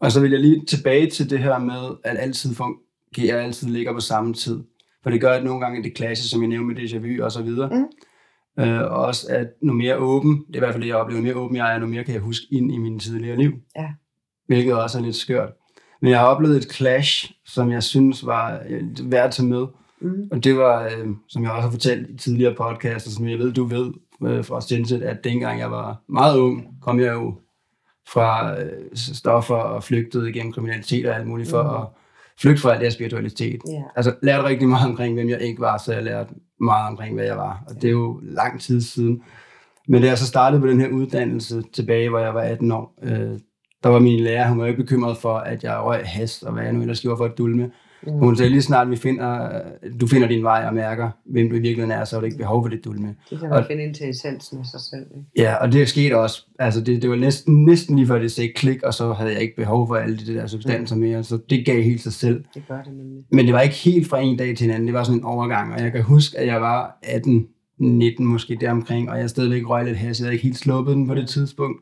Og så vil jeg lige tilbage til det her med, at altid fungerer, altid ligger på samme tid. For det gør, at nogle gange det klasse, som jeg nævnte med déjà vu og så videre. Mm. Øh, og også at nu mere åben, det er i hvert fald det, jeg oplever, nu mere åben jeg er, nu mere kan jeg huske ind i min tidligere liv. Ja. Hvilket også er lidt skørt. Men jeg har oplevet et clash, som jeg synes var øh, værd at tage med. Mm. Og det var, øh, som jeg også har fortalt i tidligere podcasts, som jeg ved, du ved øh, fra Stenset, at dengang jeg var meget ung, kom jeg jo fra øh, stoffer og flygtede igennem kriminalitet og alt muligt for mm. at flygte fra alt det spiritualitet. Yeah. Altså lærte rigtig meget omkring, hvem jeg ikke var, så jeg lærte meget omkring, hvad jeg var. Og det er jo lang tid siden. Men da jeg så startede på den her uddannelse tilbage, hvor jeg var 18 år, øh, der var min lærer, hun var ikke bekymret for, at jeg røg hast, og hvad jeg nu ellers gjorde for at dulme. Mm. Hun sagde, lige snart vi finder, du finder din vej og mærker, hvem du i virkeligheden er, så er der ikke behov for det dulme. Det kan man og, finde ind til essensen af sig selv. Ikke? Ja, og det skete også. Altså, det, det var næsten, næsten lige før det sagde klik, og så havde jeg ikke behov for alle de der substanser mm. mere, så det gav helt sig selv. Det gør det nemlig. Men det var ikke helt fra en dag til en anden, det var sådan en overgang, og jeg kan huske, at jeg var 18 19 måske deromkring, og jeg stadigvæk røg lidt has. Jeg havde ikke helt sluppet den på det tidspunkt.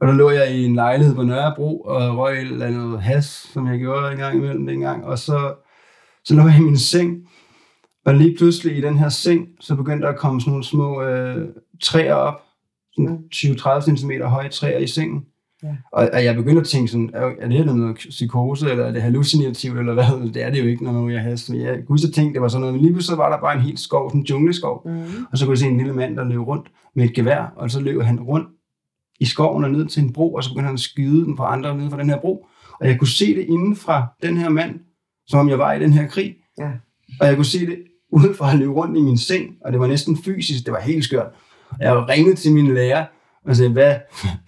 Og der lå jeg i en lejlighed på Nørrebro og røg et eller andet has, som jeg gjorde en gang imellem dengang. Og så, så lå jeg i min seng, og lige pludselig i den her seng, så begyndte der at komme sådan nogle små øh, træer op, 20-30 cm høje træer i sengen. Ja. Og, og jeg begyndte at tænke sådan, er det noget psykose, eller er det hallucinativt, eller hvad? Det er det jo ikke, når jeg har Jeg kunne så tænke, det var sådan noget, men lige pludselig var der bare en helt skov, sådan en jungleskov. Mm. Og så kunne jeg se en lille mand, der løb rundt med et gevær, og så løb han rundt i skoven og ned til en bro, og så begyndte han at skyde den på andre nede fra den her bro. Og jeg kunne se det inden fra den her mand, som om jeg var i den her krig. Ja. Og jeg kunne se det uden for at løbe rundt i min seng, og det var næsten fysisk, det var helt skørt. Jeg ringede til min lærer, og sagde, hvad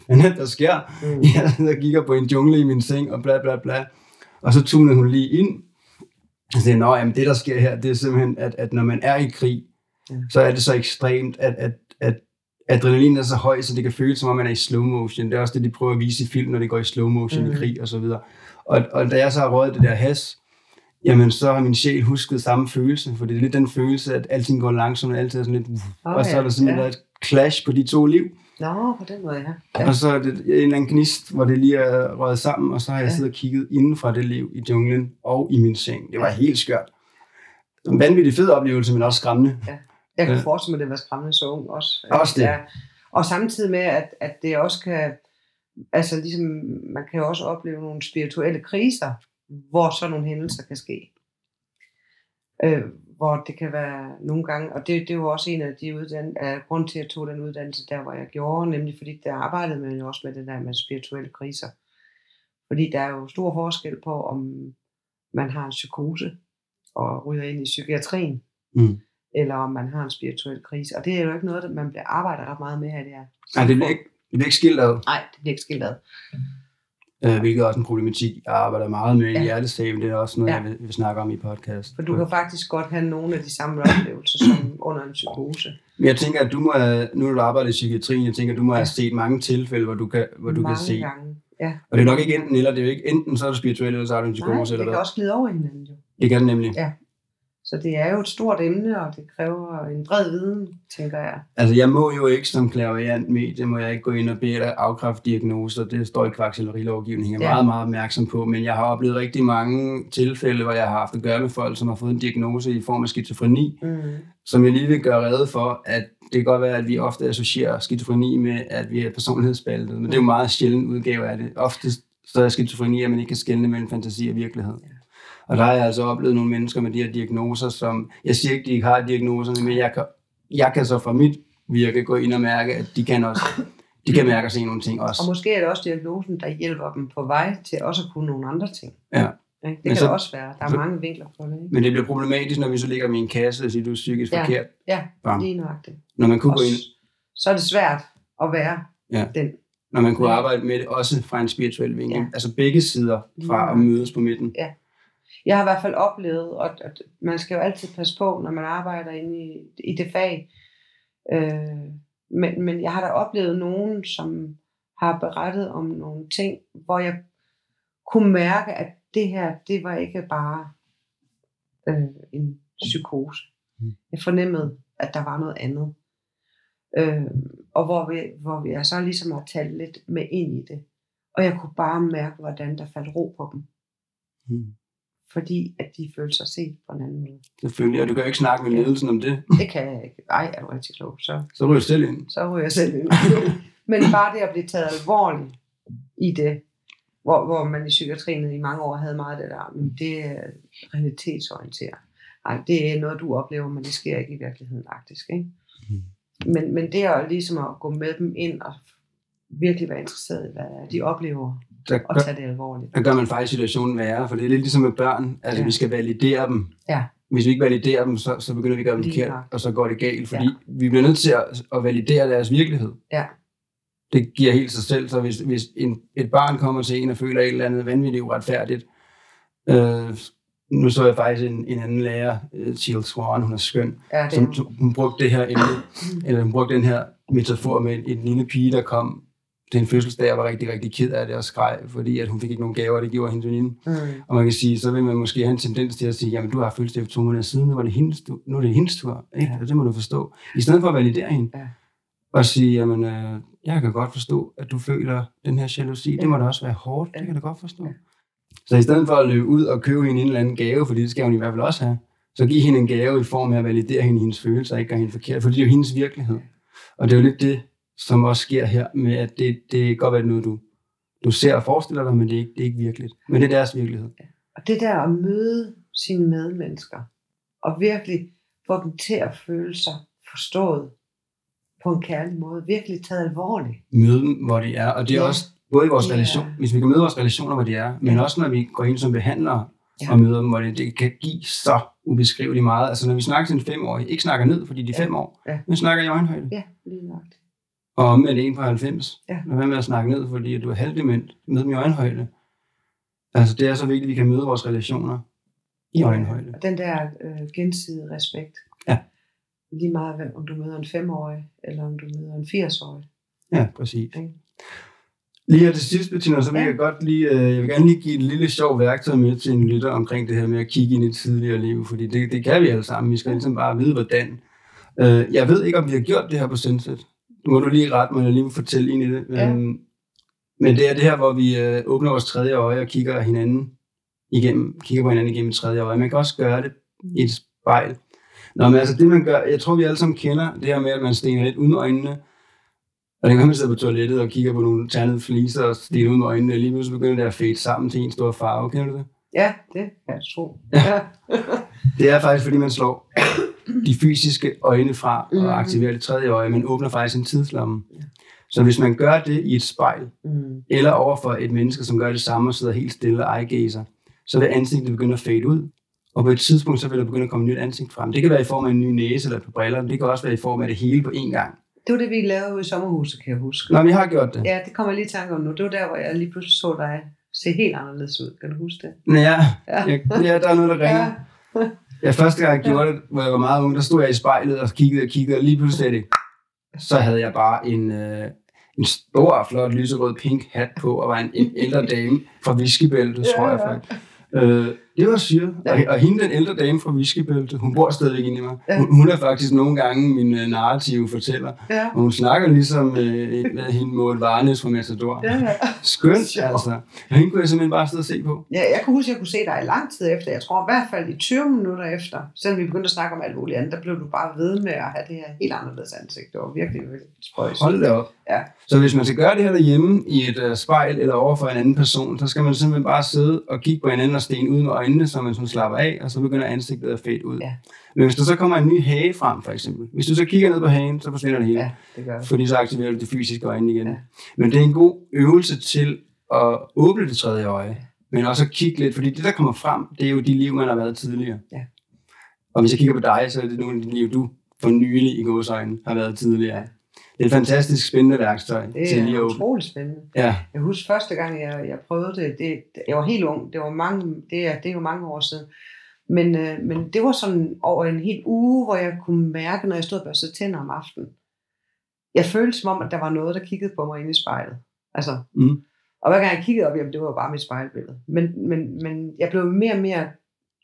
fanden der sker? Mm. Jeg og kigger på en jungle i min seng, og bla bla bla. Og så tunede hun lige ind, og sagde, nå, jamen det der sker her, det er simpelthen, at, at når man er i krig, ja. så er det så ekstremt, at, at adrenalin er så høj, så det kan føles som om man er i slow motion. Det er også det, de prøver at vise i film, når det går i slow motion mm. i krig og så videre. Og, og da jeg så har røget det der has, jamen så har min sjæl husket samme følelse, for det er lidt den følelse, at alting går langsomt, og altid er sådan lidt, oh, og så er der sådan ja. et clash på de to liv. Nå, på den måde, ja. ja. Og så er det en eller anden gnist, hvor det lige er røget sammen, og så har jeg ja. siddet og kigget inden fra det liv i junglen og i min seng. Det var helt skørt. En vanvittig fed oplevelse, men også skræmmende. Ja. Jeg kan ja. forestille mig, at det var skræmmende så ung også. Også det. Ja. Og samtidig med, at, at det også kan, altså ligesom, man kan jo også opleve nogle spirituelle kriser, hvor sådan nogle hændelser kan ske. Øh, hvor det kan være nogle gange, og det, det var også en af de uddannelser, af grund til, at jeg tog den uddannelse der, hvor jeg gjorde, nemlig fordi der arbejdede man jo også med det der med spirituelle kriser. Fordi der er jo stor forskel på, om man har en psykose og ryger ind i psykiatrien, mm. Eller om man har en spirituel krise. Og det er jo ikke noget, man bliver arbejder ret meget med her. Det er. Nej, det bliver ikke, det bliver ikke skilt ad. Nej, det bliver ikke skilt ad øh, hvilket er også en problematik, jeg arbejder meget med ja. i hjertestaben. Det er også noget, ja. jeg vil, vil snakke om i podcast. For du kan faktisk godt have nogle af de samme oplevelser som under en psykose. Men jeg tænker, at du må have, nu når du arbejder i psykiatrien, jeg tænker, at du må ja. have set mange tilfælde, hvor du kan, hvor du mange kan se. Gange. Ja. Og det er nok ikke enten eller, det er jo ikke enten så er du spirituel, eller så er du en psykose. Nej, det eller kan hvad. også glide over hinanden jo. Det kan det nemlig. Ja. Så det er jo et stort emne, og det kræver en bred viden, tænker jeg. Altså, jeg må jo ikke som klaverjant medie, må jeg ikke gå ind og bede dig afkræfte diagnoser. Det står i kvaksellerilovgivningen, jeg er ja. meget, meget opmærksom på. Men jeg har oplevet rigtig mange tilfælde, hvor jeg har haft at gøre med folk, som har fået en diagnose i form af skizofreni, mm. som jeg lige vil gøre redde for, at det kan godt være, at vi ofte associerer skizofreni med, at vi er personlighedsspaltet, men det er jo meget sjældent udgave af det. Ofte så er skizofreni, at man ikke kan skelne mellem fantasi og virkelighed. Ja. Og der har jeg altså oplevet nogle mennesker med de her diagnoser, som, jeg siger ikke, de ikke har diagnoserne, men jeg kan, jeg kan så fra mit virke gå ind og mærke, at de kan også de kan mærke og se nogle ting også. Og måske er det også diagnosen, der hjælper dem på vej til også at kunne nogle andre ting. Ja. Det kan så, også være. Der er så, mange vinkler på det. Ikke? Men det bliver problematisk, når vi så ligger med en kasse og siger, du er psykisk ja, forkert. Ja, Bam. lige nøjagtigt. Når man kunne gå ind... Så er det svært at være ja. den. Når man kunne arbejde med det også fra en spirituel vinkel. Ja. Altså begge sider fra at mødes på midten. Ja jeg har i hvert fald oplevet, at, at man skal jo altid passe på, når man arbejder inde i, i det fag. Øh, men, men jeg har da oplevet nogen, som har berettet om nogle ting, hvor jeg kunne mærke, at det her, det var ikke bare øh, en psykose. Mm. Jeg fornemmede, at der var noget andet. Øh, og hvor vi, hvor vi så ligesom har talt lidt med ind i det. Og jeg kunne bare mærke, hvordan der faldt ro på dem. Mm fordi at de føler sig set på en anden måde. Selvfølgelig, og du kan jo ikke snakke med ledelsen om det. Det kan jeg ikke. Ej, er du rigtig klog. Så, så ryger jeg selv ind. Så ryger jeg selv ind. Men bare det at blive taget alvorligt i det, hvor, hvor man i psykiatrien i mange år havde meget af det der, men det er realitetsorienteret. Nej, det er noget, du oplever, men det sker ikke i virkeligheden faktisk. Ikke? Mm. Men, men det er ligesom at gå med dem ind og virkelig være interesseret i, hvad de oplever, der og gør, tage det alvorligt. Der gør man faktisk situationen værre, for det er lidt ligesom med børn, altså ja. vi skal validere dem. Ja. Hvis vi ikke validerer dem, så, så begynder vi at gøre dem forkert, og så går det galt, fordi ja. vi bliver nødt til at, at validere deres virkelighed. Ja. Det giver helt sig selv, så hvis, hvis en, et barn kommer til en og føler et eller andet vanvittigt uretfærdigt, øh, nu så jeg faktisk en, en anden lærer, Jill øh, Swan, hun er skøn, ja, det som hun brugte det her emne, eller hun brugte den her metafor med en, en lille pige, der kom til en fødselsdag, jeg var rigtig, rigtig ked af det og skreg, fordi at hun fik ikke nogen gaver, og det gjorde hendes veninde. Mm. Og man kan sige, så vil man måske have en tendens til at sige, jamen du har fødselsdag for to måneder siden, nu, var det hendes, nu er det hendes tur. Ikke? Ja. Det må du forstå. I stedet for at validere hende. Ja. Og sige, jamen øh, jeg kan godt forstå, at du føler den her jalousi. Ja. Det må da også være hårdt. Ja. Det kan da godt forstå. Ja. Så i stedet for at løbe ud og købe hende en eller anden gave, fordi det skal hun i hvert fald også have, så giv hende en gave i form af at validere hende hendes følelser, og ikke gøre hende forkert, for det er jo hendes virkelighed. Og det er jo lidt det, som også sker her med, at det, det kan godt være noget, du, du ser og forestiller dig, men det er ikke, det er ikke virkeligt. Men det er deres virkelighed. Og det der at møde sine medmennesker, og virkelig få dem til at føle sig forstået på en kærlig måde, virkelig taget alvorligt. Møde dem, hvor de er, og det er ja. også både i vores ja. relation, hvis vi kan møde vores relationer, hvor de er, men ja. også når vi går ind som behandlere ja. og møder dem, hvor det, det kan give så ubeskriveligt meget. Altså når vi snakker til en femårig, ikke snakker ned, fordi de er ja. fem år, ja. men snakker i øjenhøjde. Ja, lige nok. Og med en på 90. Ja. Lad være med at snakke ned, fordi du er halvdement. Mød dem i øjenhøjde. Altså det er så vigtigt, at vi kan møde vores relationer i øjenhøjde. Og den der øh, gensidige respekt. Ja. Lige meget, om du møder en femårig, eller om du møder en 80-årig. Ja, præcis. Okay. Lige her til sidst, Bettina, så vil ja. jeg godt lige, øh, jeg vil gerne lige give et lille sjov værktøj med til en lytter omkring det her med at kigge ind i et tidligere liv, fordi det, det kan vi alle sammen. Vi skal ligesom bare vide, hvordan. Øh, jeg ved ikke, om vi har gjort det her på Senset. Nu må du lige rette mig, og lige fortælle ind i det. Ja. Um, men det er det her, hvor vi øh, åbner vores tredje øje og kigger hinanden igennem, kigger på hinanden igennem tredje øje. Man kan også gøre det i et spejl. Nå, men altså det man gør, jeg tror vi alle sammen kender det her med, at man stener lidt ud øjnene, og det kan man sidde på toilettet og kigger på nogle ternede fliser og stener ud med øjnene, og lige pludselig begynder det at fade sammen til en stor farve. Kender du det? Ja, det kan jeg tro. Ja. det er faktisk, fordi man slår de fysiske øjne fra og mm. aktiverer det tredje øje. Man åbner faktisk en tidslomme. Så hvis man gør det i et spejl, mm. eller overfor et menneske, som gør det samme og sidder helt stille og ejegæser, så vil ansigtet begynde at fade ud. Og på et tidspunkt, så vil der begynde at komme et nyt ansigt frem. Det kan være i form af en ny næse eller på briller, men det kan også være i form af det hele på én gang. Det var det, vi lavede i sommerhuset, kan jeg huske. Nå, vi har gjort det. Ja, det kommer jeg lige i tanke om nu. Det var der, hvor jeg lige pludselig så dig se helt anderledes ud. Kan du huske det? Ja, ja. ja, ja der er noget, der ringer. Ja. ja, første gang jeg gjorde det, hvor jeg var meget ung, der stod jeg i spejlet og kiggede og kiggede, og lige pludselig så havde jeg bare en, øh, en stor, flot, lyserød pink hat på, og var en, en ældre dame fra whiskybæltet, ja, tror jeg faktisk. Øh, det var syret. Ja. Og, og hende, den ældre dame fra Whiskybæltet, hun bor stadigvæk inde i mig. Ja. Hun, hun er faktisk nogle gange min uh, narrative fortæller. Ja. Og hun snakker ligesom uh, med hende Maud Varnes fra Matador. Ja, ja. Skønt, Sjov. altså. Og hende kunne jeg simpelthen bare sidde og se på. Ja, jeg kunne huske, at jeg kunne se dig i lang tid efter. Jeg tror i hvert fald i 20 minutter efter. Selvom vi begyndte at snakke om alt muligt andet, der blev du bare ved med at have det her helt anderledes ansigt. Det var virkelig, virkelig spøjs. Hold da op. Ja. Så hvis man skal gøre det her derhjemme i et uh, spejl eller over for en anden person, så skal man simpelthen bare sidde og kigge på hinanden og sten ud med øjnene, så man sådan slapper af, og så begynder ansigtet at fade ud. Ja. Men hvis der så kommer en ny hage frem, for eksempel, hvis du så kigger ned på hagen, så forsvinder det hele. Ja, det gør det. Fordi så aktiverer du det fysiske øjne igen. Ja. Men det er en god øvelse til at åbne det tredje øje, men også at kigge lidt, fordi det, der kommer frem, det er jo de liv, man har været tidligere. Ja. Og hvis jeg kigger på dig, så er det nogle af de liv, du for nylig i gåsøjne har været tidligere. Det er et fantastisk spændende værktøj. Det er til utroligt spændende. Ja. Jeg husker første gang, jeg, jeg prøvede det, det, jeg var helt ung, det var mange, det er, det er jo mange år siden, men, øh, men det var sådan over en hel uge, hvor jeg kunne mærke, når jeg stod og børstede tænder om aftenen. Jeg følte som om, at der var noget, der kiggede på mig inde i spejlet. Altså, mm. Og hver gang jeg kiggede op, jamen, det var jo bare mit spejlbillede. Men, men, men jeg blev mere og mere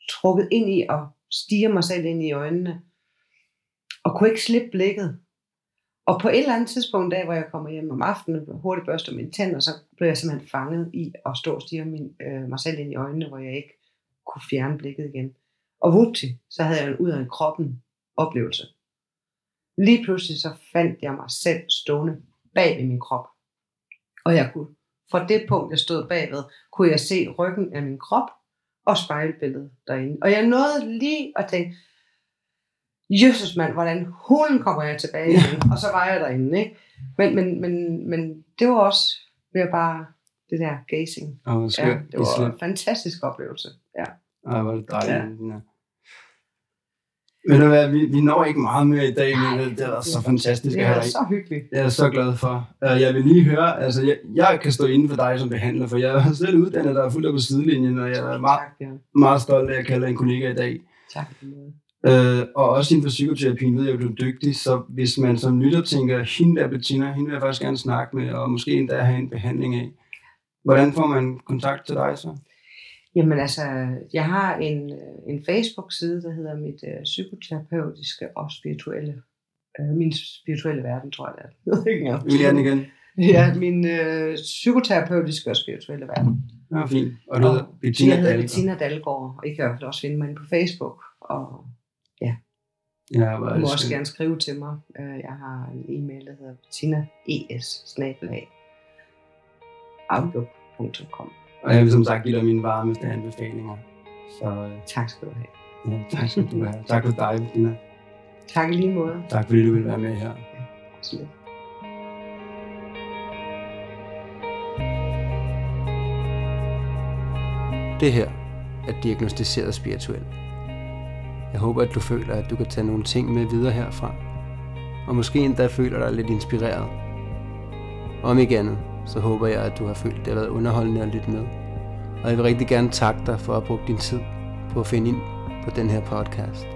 trukket ind i at stige mig selv ind i øjnene. Og kunne ikke slippe blikket. Og på et eller andet tidspunkt, dag, hvor jeg kommer hjem om aftenen, hurtigt børster mine tænder, så blev jeg simpelthen fanget i at stå og stige min, øh, mig selv ind i øjnene, hvor jeg ikke kunne fjerne blikket igen. Og vupti, så havde jeg en ud af en kroppen oplevelse. Lige pludselig så fandt jeg mig selv stående bag ved min krop. Og jeg kunne, fra det punkt, jeg stod bagved, kunne jeg se ryggen af min krop og spejlbilledet derinde. Og jeg nåede lige at tænke, Jesus mand, hvordan hulen kommer jeg tilbage igen? Og så var jeg derinde, ikke? Men, men, men, men det var også ved at bare det der gazing. Oh, ja, det var en fantastisk oplevelse. Ja. Ej, hvor det dejligt. Ja. ja. Ved du hvad, vi, vi når ikke meget mere i dag, men det, det er så fantastisk det er så hyggeligt. Jeg er så glad for. Uh, jeg vil lige høre, altså jeg, jeg kan stå inden for dig som behandler, for jeg er selv uddannet, der er fuldt på sidelinjen, og jeg er meget, meget stolt af at kalde en kollega i dag. Tak. Øh, og også inden for psykoterapien ved jeg, at du er dygtig, så hvis man som lytter tænker, hende der Bettina, hende vil jeg faktisk gerne snakke med, og måske endda have en behandling af. Hvordan får man kontakt til dig så? Jamen altså, jeg har en, en Facebook-side, der hedder mit uh, psykoterapeutiske og spirituelle, uh, min spirituelle verden, tror jeg det er. Vil jeg den igen? Ja, min uh, psykoterapeutiske og spirituelle verden. Ja, fint. Og du hedder Bettina Dalgaard. Jeg hedder Bettina Dalgaard, og I kan også finde mig på Facebook. Og ja du må også gerne skrive til mig. Jeg har en e-mail, der hedder bettinaes outlook.com. Og jeg vil som sagt give dig mine varmeste anbefalinger. Så, øh, tak skal du have. Ja, tak skal du have. tak for dig, Bettina. Tak i lige måde. Tak fordi du vil være med her. Ja, absolut. Det her er diagnostiseret spirituel. Jeg håber, at du føler, at du kan tage nogle ting med videre herfra. Og måske endda føler dig lidt inspireret. Om ikke andet, så håber jeg, at du har følt, at det har været underholdende at lytte med. Og jeg vil rigtig gerne takke dig for at bruge din tid på at finde ind på den her podcast.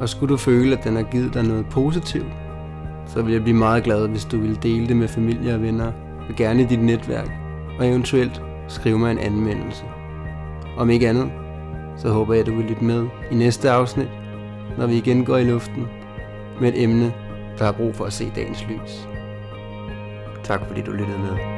Og skulle du føle, at den har givet dig noget positivt, så vil jeg blive meget glad, hvis du vil dele det med familie og venner, og gerne i dit netværk, og eventuelt skrive mig en anmeldelse. Om ikke andet, så håber jeg, at du vil lytte med i næste afsnit, når vi igen går i luften med et emne, der har brug for at se dagens lys. Tak fordi du lyttede med.